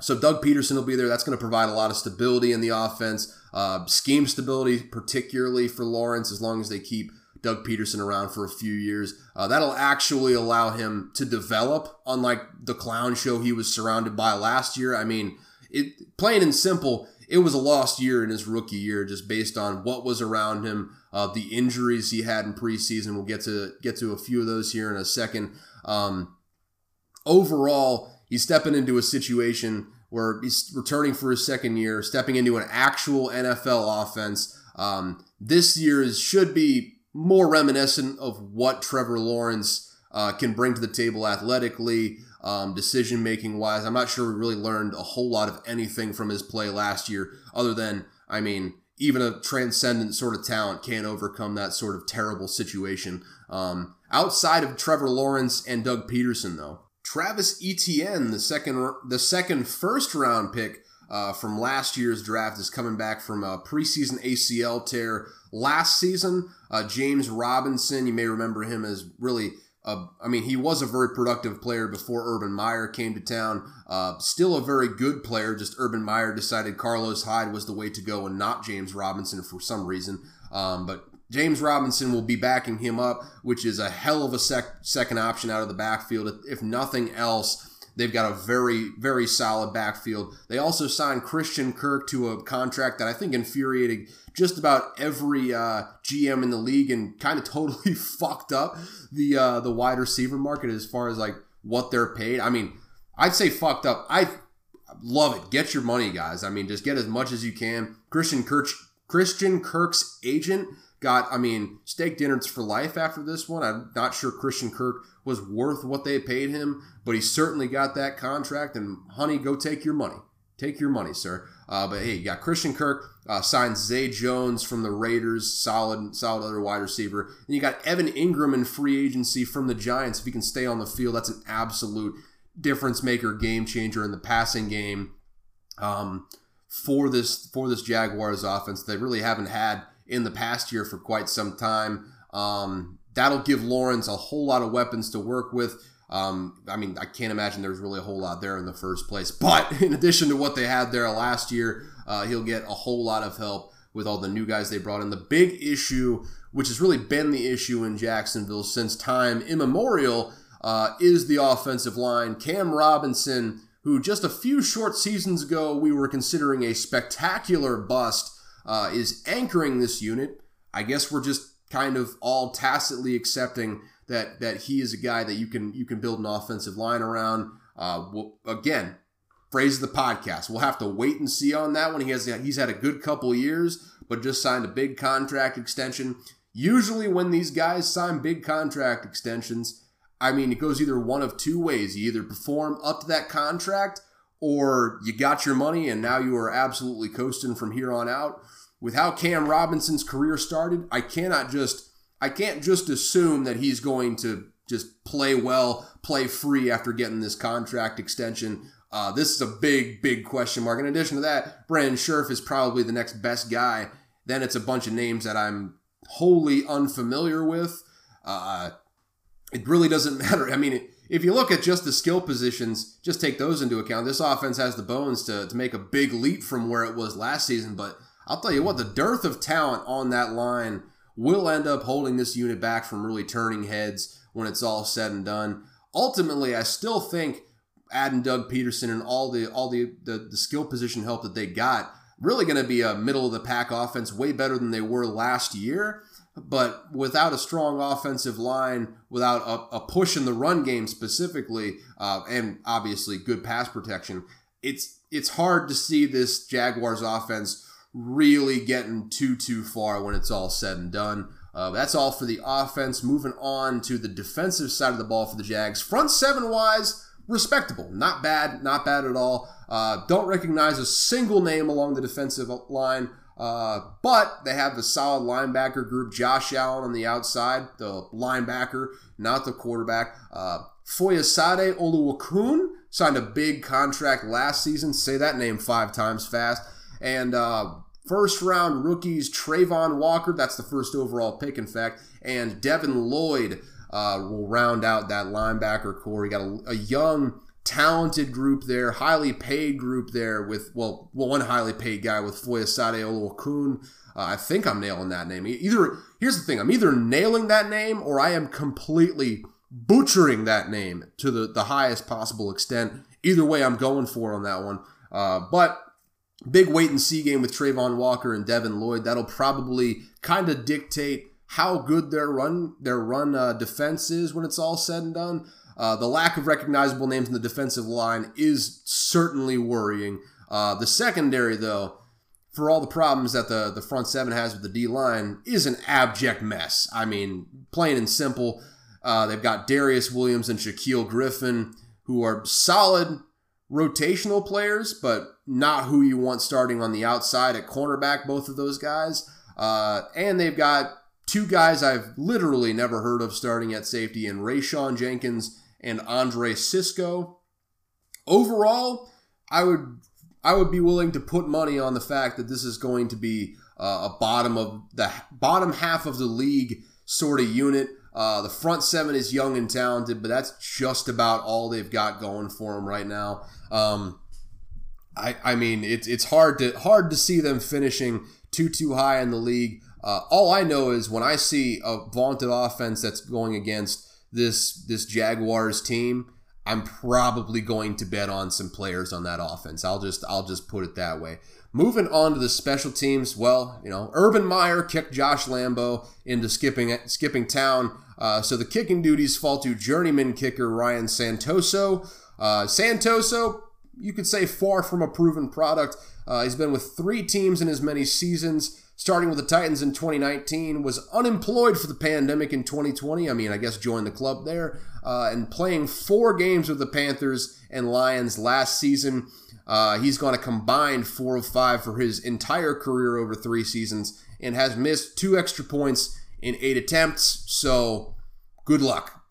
so Doug Pederson will be there. That's going to provide a lot of stability in the offense, uh, scheme stability, particularly for Lawrence, as long as they keep Doug Pederson around for a few years. Uh, that'll actually allow him to develop, unlike the clown show he was surrounded by last year. I mean, it plain and simple, it was a lost year in his rookie year, just based on what was around him, uh, the injuries he had in preseason. We'll get to get to a few of those here in a second. Um, overall he's stepping into a situation where he's returning for his second year, stepping into an actual NFL offense. Um, this year should be more reminiscent of what Trevor Lawrence uh, can bring to the table athletically, um, decision making wise. I'm not sure we really learned a whole lot of anything from his play last year, other than, I mean, even a transcendent sort of talent can't overcome that sort of terrible situation. Um, outside of Trevor Lawrence and Doug Pederson, though, Travis Etienne, the second the second first round pick uh, from last year's draft is coming back from a preseason ACL tear last season. Uh, James Robinson, you may remember him as really. Uh, I mean, he was a very productive player before Urban Meyer came to town. Uh, still a very good player. Just Urban Meyer decided Carlos Hyde was the way to go and not James Robinson for some reason. Um, but James Robinson will be backing him up, which is a hell of a sec- second option out of the backfield. If nothing else, They've got a very, very solid backfield. They also signed Christian Kirk to a contract that I think infuriated just about every uh, GM in the league and kind of totally fucked up the uh, the wide receiver market as far as like what they're paid. I mean, I'd say fucked up. I love it. Get your money, guys. I mean, just get as much as you can. Christian Kirk, Christian Kirk's agent got, I mean, steak dinners for life after this one. I'm not sure Christian Kirk was worth what they paid him, but he certainly got that contract. And honey, go take your money. Take your money, sir. Uh, but hey, you got Christian Kirk uh, signs Zay Jones from the Raiders, solid, solid other wide receiver. And you got Evan Engram in free agency from the Giants. If he can stay on the field, that's an absolute difference maker, game changer in the passing game. Um, for this for this Jaguars offense, they really haven't had in the past year for quite some time. Um, that'll give Lawrence a whole lot of weapons to work with. Um, I mean, I can't imagine there's really a whole lot there in the first place. But in addition to what they had there last year, uh, he'll get a whole lot of help with all the new guys they brought in. The big issue, which has really been the issue in Jacksonville since time immemorial, uh, is the offensive line. Cam Robinson, who just a few short seasons ago we were considering a spectacular bust, uh, is anchoring this unit. I guess we're just kind of all tacitly accepting that that he is a guy that you can you can build an offensive line around. Uh, again, phrase of the podcast. We'll have to wait and see on that one. He has he's had a good couple years, but just signed a big contract extension. Usually, when these guys sign big contract extensions, I mean, it goes either one of two ways. You either perform up to that contract, or you got your money and now you are absolutely coasting from here on out. With how Cam Robinson's career started, I cannot just I can't just assume that he's going to just play well, play free after getting this contract extension. Uh, this is a big, big question mark. In addition to that, Brandon Scherff is probably the next best guy. Then it's a bunch of names that I'm wholly unfamiliar with. Uh, it really doesn't matter. I mean, it, if you look at just the skill positions, just take those into account. This offense has the bones to, to make a big leap from where it was last season. But I'll tell you what, the dearth of talent on that line will end up holding this unit back from really turning heads when it's all said and done. Ultimately, I still think adding Doug Pederson and all the all the, the, the skill position help that they got really going to be a middle of the pack offense, way better than they were last year. But without a strong offensive line, without a, a push in the run game specifically, uh, and obviously good pass protection, it's it's hard to see this Jaguars offense really getting too too far when it's all said and done. Uh, that's all for the offense. Moving on to the defensive side of the ball for the Jags. Front seven wise, respectable. Not bad, not bad at all. Uh, don't recognize a single name along the defensive line. Uh, but they have the solid linebacker group. Josh Allen on the outside, the linebacker, not the quarterback. Uh, Foyesade Oluokun signed a big contract last season. Say that name five times fast. And uh, first round rookies Travon Walker, that's the first overall pick, in fact, and Devin Lloyd uh, will round out that linebacker core. You got a, a young talented group there, highly paid group there with well, well one highly paid guy with Foyesade Oluokun. Uh, I think I'm nailing that name. Either here's the thing: I'm either nailing that name or I am completely butchering that name to the, the highest possible extent. Either way, I'm going for on that one. Uh, but big wait and see game with Travon Walker and Devin Lloyd. That'll probably kind of dictate how good their run their run uh, defense is when it's all said and done. Uh, the lack of recognizable names in the defensive line is certainly worrying. Uh, the secondary, though, for all the problems that the, the front seven has with the D line, is an abject mess. I mean, plain and simple. Uh, they've got Darious Williams and Shaquill Griffin, who are solid rotational players, but not who you want starting on the outside at cornerback, both of those guys. Uh, and they've got two guys I've literally never heard of starting at safety in Rayshawn Jenkins and Andre Cisco. Overall, I would I would be willing to put money on the fact that this is going to be uh, a bottom of the bottom half of the league sort of unit. Uh, the front seven is young and talented, but that's just about all they've got going for them right now. Um, I, I mean, it's it's hard to hard to see them finishing too too high in the league. Uh, all I know is when I see a vaunted offense that's going against this this Jaguars team, I'm probably going to bet on some players on that offense. I'll just I'll just put it that way. Moving on to the special teams, well, you know, Urban Meyer kicked Josh Lambo into skipping skipping town, uh, so the kicking duties fall to journeyman kicker Ryan Santoso. Uh, Santoso, you could say, far from a proven product. Uh, he's been with three teams in as many seasons starting with the Titans in 2019, was unemployed for the pandemic in 2020. I mean, I guess joined the club there, uh, and playing four games with the Panthers and Lions last season. Uh, he's gone a combined four of five for his entire career over three seasons and has missed two extra points in eight attempts. So, good luck.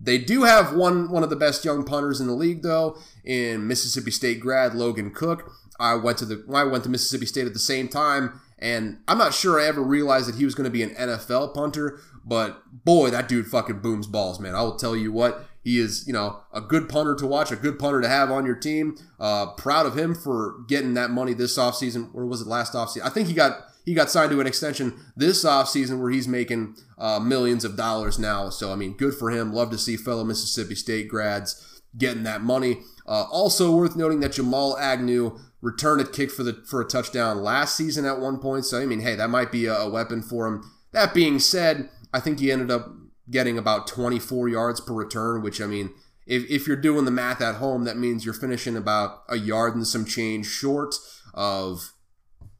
They do have one one of the best young punters in the league, though, in Mississippi State grad Logan Cooke. I went to the I went to Mississippi State at the same time and I'm not sure I ever realized that he was going to be an NFL punter, but boy, that dude fucking booms balls, man. I will tell you what, he is, you know, a good punter to watch, a good punter to have on your team. Uh, proud of him for getting that money this offseason. Or was it last offseason? I think he got he got signed to an extension this offseason where he's making uh, millions of dollars now. So, I mean, good for him. Love to see fellow Mississippi State grads getting that money. Uh, also worth noting that Jamal Agnew returned a kick for the for a touchdown last season at one point. So I mean, hey, that might be a, a weapon for him. That being said, I think he ended up getting about 24 yards per return, which I mean, if, if you're doing the math at home, that means you're finishing about a yard and some change short of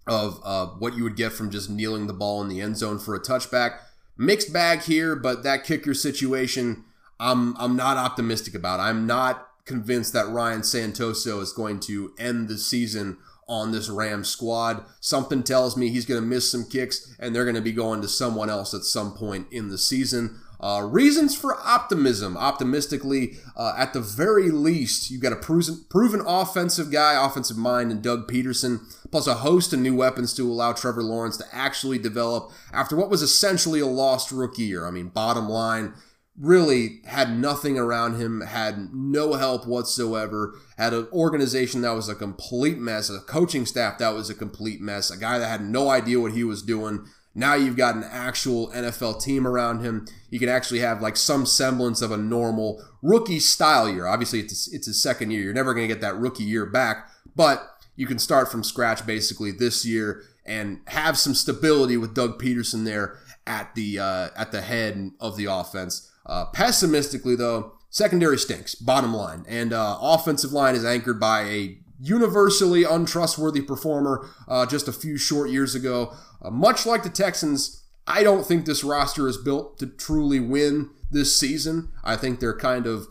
of uh, what you would get from just kneeling the ball in the end zone for a touchback. Mixed bag here, but that kicker situation, I'm I'm not optimistic about. I'm not convinced that Ryan Santoso is going to end the season on this Rams squad. Something tells me he's going to miss some kicks and they're going to be going to someone else at some point in the season. Uh, reasons for optimism. Optimistically, uh, at the very least, you've got a proven, proven offensive guy, offensive mind and Doug Pederson, plus a host of new weapons to allow Trevor Lawrence to actually develop after what was essentially a lost rookie year. I mean, bottom line, really had nothing around him, had no help whatsoever, had an organization that was a complete mess, a coaching staff that was a complete mess, a guy that had no idea what he was doing. Now you've got an actual NFL team around him. You can actually have like some semblance of a normal rookie style year. Obviously, it's it's his second year. You're never going to get that rookie year back, but you can start from scratch basically this year and have some stability with Doug Pederson there at the uh, at the head of the offense. Uh, pessimistically, though, secondary stinks, bottom line. And uh, offensive line is anchored by a universally untrustworthy performer uh, just a few short years ago. Uh, much like the Texans, I don't think this roster is built to truly win this season. I think they're kind of,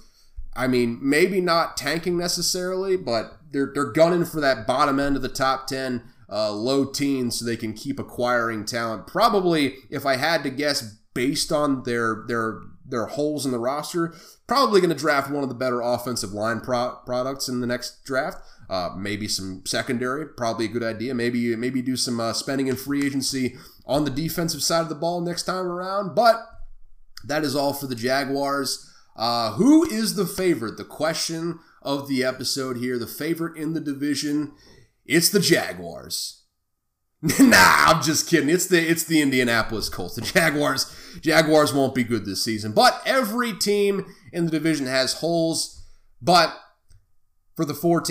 I mean, maybe not tanking necessarily, but they're, they're gunning for that bottom end of the top 10. Uh, low teens so they can keep acquiring talent. Probably, if I had to guess, based on their their there are holes in the roster. Probably going to draft one of the better offensive line pro- products in the next draft. Uh, maybe some secondary, probably a good idea. Maybe maybe do some uh, spending in free agency on the defensive side of the ball next time around. But that is all for the Jaguars. Uh, who is the favorite? The question of the episode here. The favorite in the division. It's the Jaguars. nah, I'm just kidding. It's the it's the Indianapolis Colts. The Jaguars Jaguars won't be good this season. But every team in the division has holes. But for the four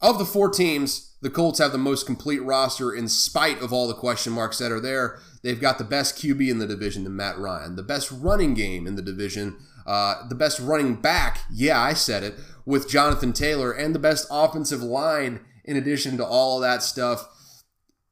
of the four teams, the Colts have the most complete roster in spite of all the question marks that are there. They've got the best QB in the division in Matt Ryan, the best running game in the division, uh, the best running back, yeah, I said it, with Jonathan Taylor, and the best offensive line in addition to all of that stuff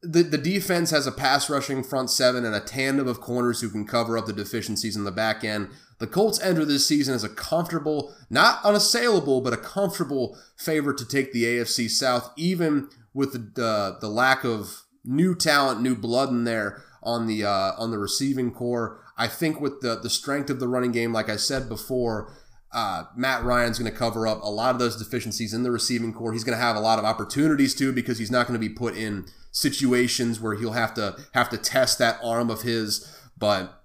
the, the defense has a pass rushing front seven and a tandem of corners who can cover up the deficiencies in the back end. The Colts enter this season as a comfortable, not unassailable, but a comfortable favorite to take the AFC South, even with the uh, the lack of new talent, new blood in there on the uh, on the receiving corps. I think with the the strength of the running game, like I said before, uh, Matt Ryan's going to cover up a lot of those deficiencies in the receiving corps. He's going to have a lot of opportunities too because he's not going to be put in situations where he'll have to have to test that arm of his. But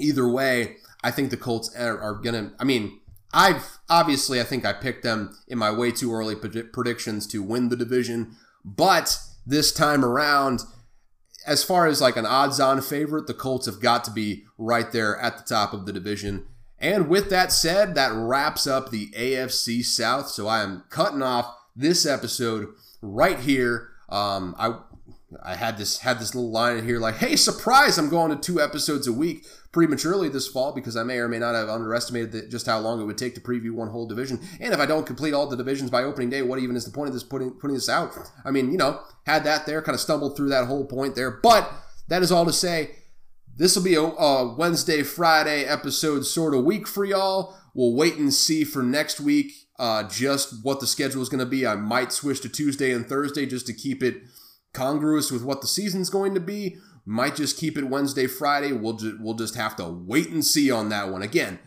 either way, I think the Colts are, are to. I mean, I've obviously I think I picked them in my way too early predictions to win the division, but this time around as far as like an odds on favorite, the Colts have got to be right there at the top of the division. And with that said, that wraps up the AFC South. So I am cutting off this episode right here. Um, I I had this had this little line in here like, "Hey, surprise! I'm going to two episodes a week prematurely this fall because I may or may not have underestimated the, just how long it would take to preview one whole division. And if I don't complete all the divisions by opening day, what even is the point of this putting putting this out? I mean, you know, had that there, kind of stumbled through that whole point there. But that is all to say, this will be a, a Wednesday, Friday episode sort of week for y'all. We'll wait and see for next week uh, just what the schedule is going to be. I might switch to Tuesday and Thursday just to keep it congruous with what the season's going to be. Might just keep it Wednesday, Friday. We'll just we'll just have to wait and see on that one. Again,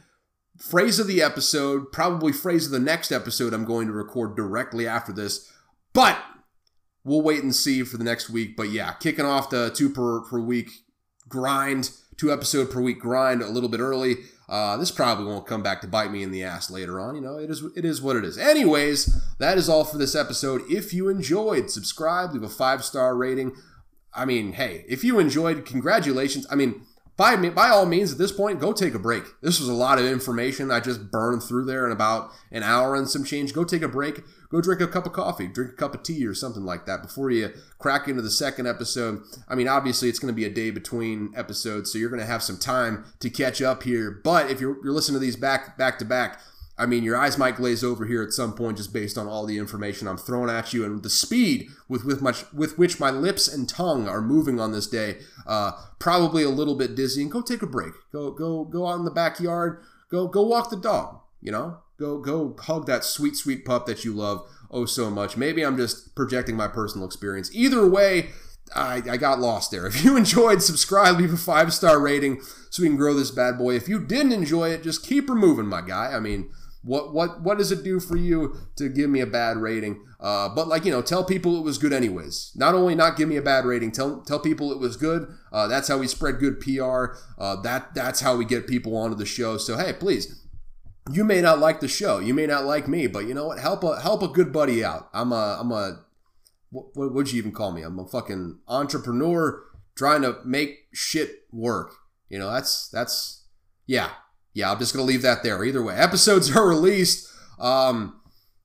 phrase of the episode, probably phrase of the next episode I'm going to record directly after this. But we'll wait and see for the next week. But yeah, kicking off the two per, per week grind, two episode per week grind a little bit early. Uh, this probably won't come back to bite me in the ass later on. You know, it is it is what it is. Anyways, that is all for this episode. If you enjoyed, subscribe, leave a five star rating. I mean, hey, if you enjoyed, congratulations. I mean, by by all means, at this point, go take a break. This was a lot of information I just burned through there in about an hour and some change. Go take a break. Go drink a cup of coffee, drink a cup of tea or something like that before you crack into the second episode. I mean, obviously, it's going to be a day between episodes, so you're going to have some time to catch up here. But if you're, you're listening to these back back to back, I mean, your eyes might glaze over here at some point just based on all the information I'm throwing at you and the speed with with much with which my lips and tongue are moving on this day. Uh, probably a little bit dizzy. And go take a break. Go go go out in the backyard. Go go walk the dog. You know, go go hug that sweet sweet pup that you love oh so much. Maybe I'm just projecting my personal experience. Either way. I, I got lost there. If you enjoyed, subscribe, leave a five star rating so we can grow this bad boy. If you didn't enjoy it, just keep her moving, my guy. I mean, what what what does it do for you to give me a bad rating? Uh, but like you know, tell people it was good anyways. Not only not give me a bad rating, tell tell people it was good. Uh, that's how we spread good PR. Uh, that that's how we get people onto the show. So hey, please. You may not like the show, you may not like me, but you know what? Help a help a good buddy out. I'm a I'm a what would you even call me? I'm a fucking entrepreneur trying to make shit work. You know, that's that's yeah, yeah, I'm just going to leave that there. Either way, episodes are released, um,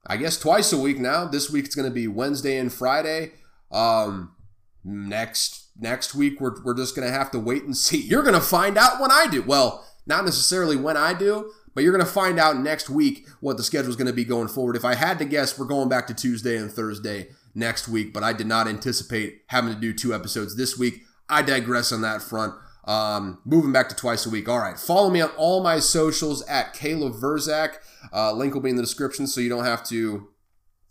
I guess, twice a week now. This week it's going to be Wednesday and Friday. Um, next next week we're, we're just going to have to wait and see. You're going to find out when I do. Well, not necessarily when I do, but you're going to find out next week what the schedule is going to be going forward. If I had to guess, we're going back to Tuesday and Thursday next week, but I did not anticipate having to do two episodes this week. I digress on that front. Um, moving back to twice a week. All right. Follow me on all my socials at Caleb Verzak. Uh, link will be in the description so you don't have to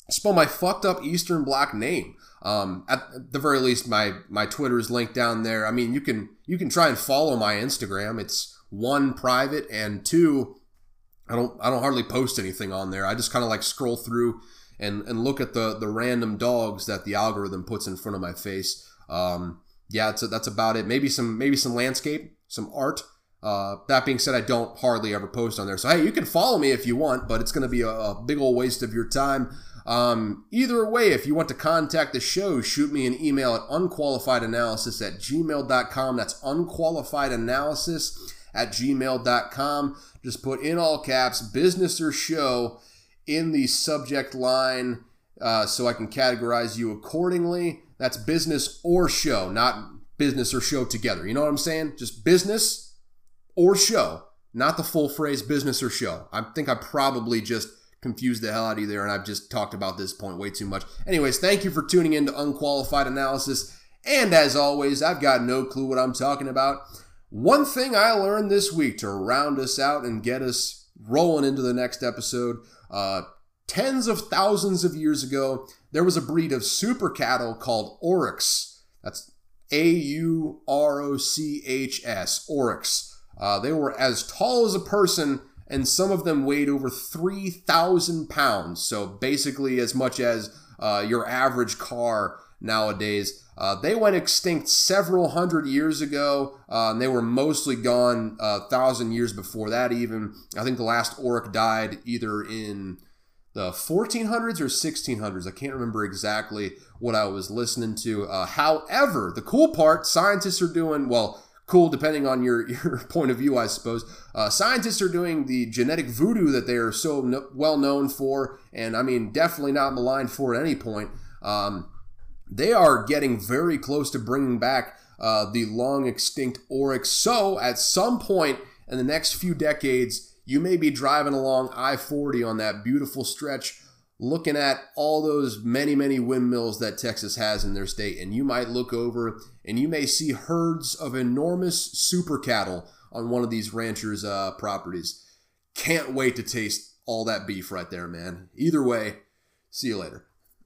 spell my fucked up Eastern Bloc name. Um, at the very least, my my Twitter is linked down there. I mean, you can you can try and follow my Instagram. It's one private and two. I don't I don't hardly post anything on there. I just kind of like scroll through and and look at the the random dogs that the algorithm puts in front of my face. Um, yeah, a, that's about it. Maybe some maybe some landscape, some art. Uh, that being said, I don't hardly ever post on there. So hey, you can follow me if you want, but it's going to be a, a, big old waste of your time. Um, either way, if you want to contact the show, shoot me an email at unqualifiedanalysis at gmail.com. That's unqualifiedanalysis at gmail.com. Just put in all caps business or show in the subject line uh, so I can categorize you accordingly. That's business or show, not business or show together. You know what I'm saying? Just business or show, not the full phrase business or show. I think I probably just confused the hell out of you there, and I've just talked about this point way too much. Anyways, thank you for tuning in to Unqualified Analysis. And as always, I've got no clue what I'm talking about. One thing I learned this week to round us out and get us rolling into the next episode uh, tens of thousands of years ago, there was a breed of super cattle called aurochs. That's A U R O C H S, aurochs. Uh, they were as tall as a person and some of them weighed over 3,000 pounds. So basically, as much as uh, your average car nowadays. Uh, they went extinct several hundred years ago, uh, and they were mostly gone a uh, thousand years before that. Even I think the last auroch died either in the 1400s or 1600s. I can't remember exactly what I was listening to. Uh, however, the cool part, scientists are doing well. Cool, depending on your, your point of view, I suppose. Uh, scientists are doing the genetic voodoo that they are so no, well known for, and I mean, definitely not maligned for at any point. Um, they are getting very close to bringing back uh, the long extinct aurochs. So, at some point in the next few decades, you may be driving along I 40 on that beautiful stretch, looking at all those many, many windmills that Texas has in their state. And you might look over and you may see herds of enormous super cattle on one of these ranchers' uh, properties. Can't wait to taste all that beef right there, man. Either way, see you later.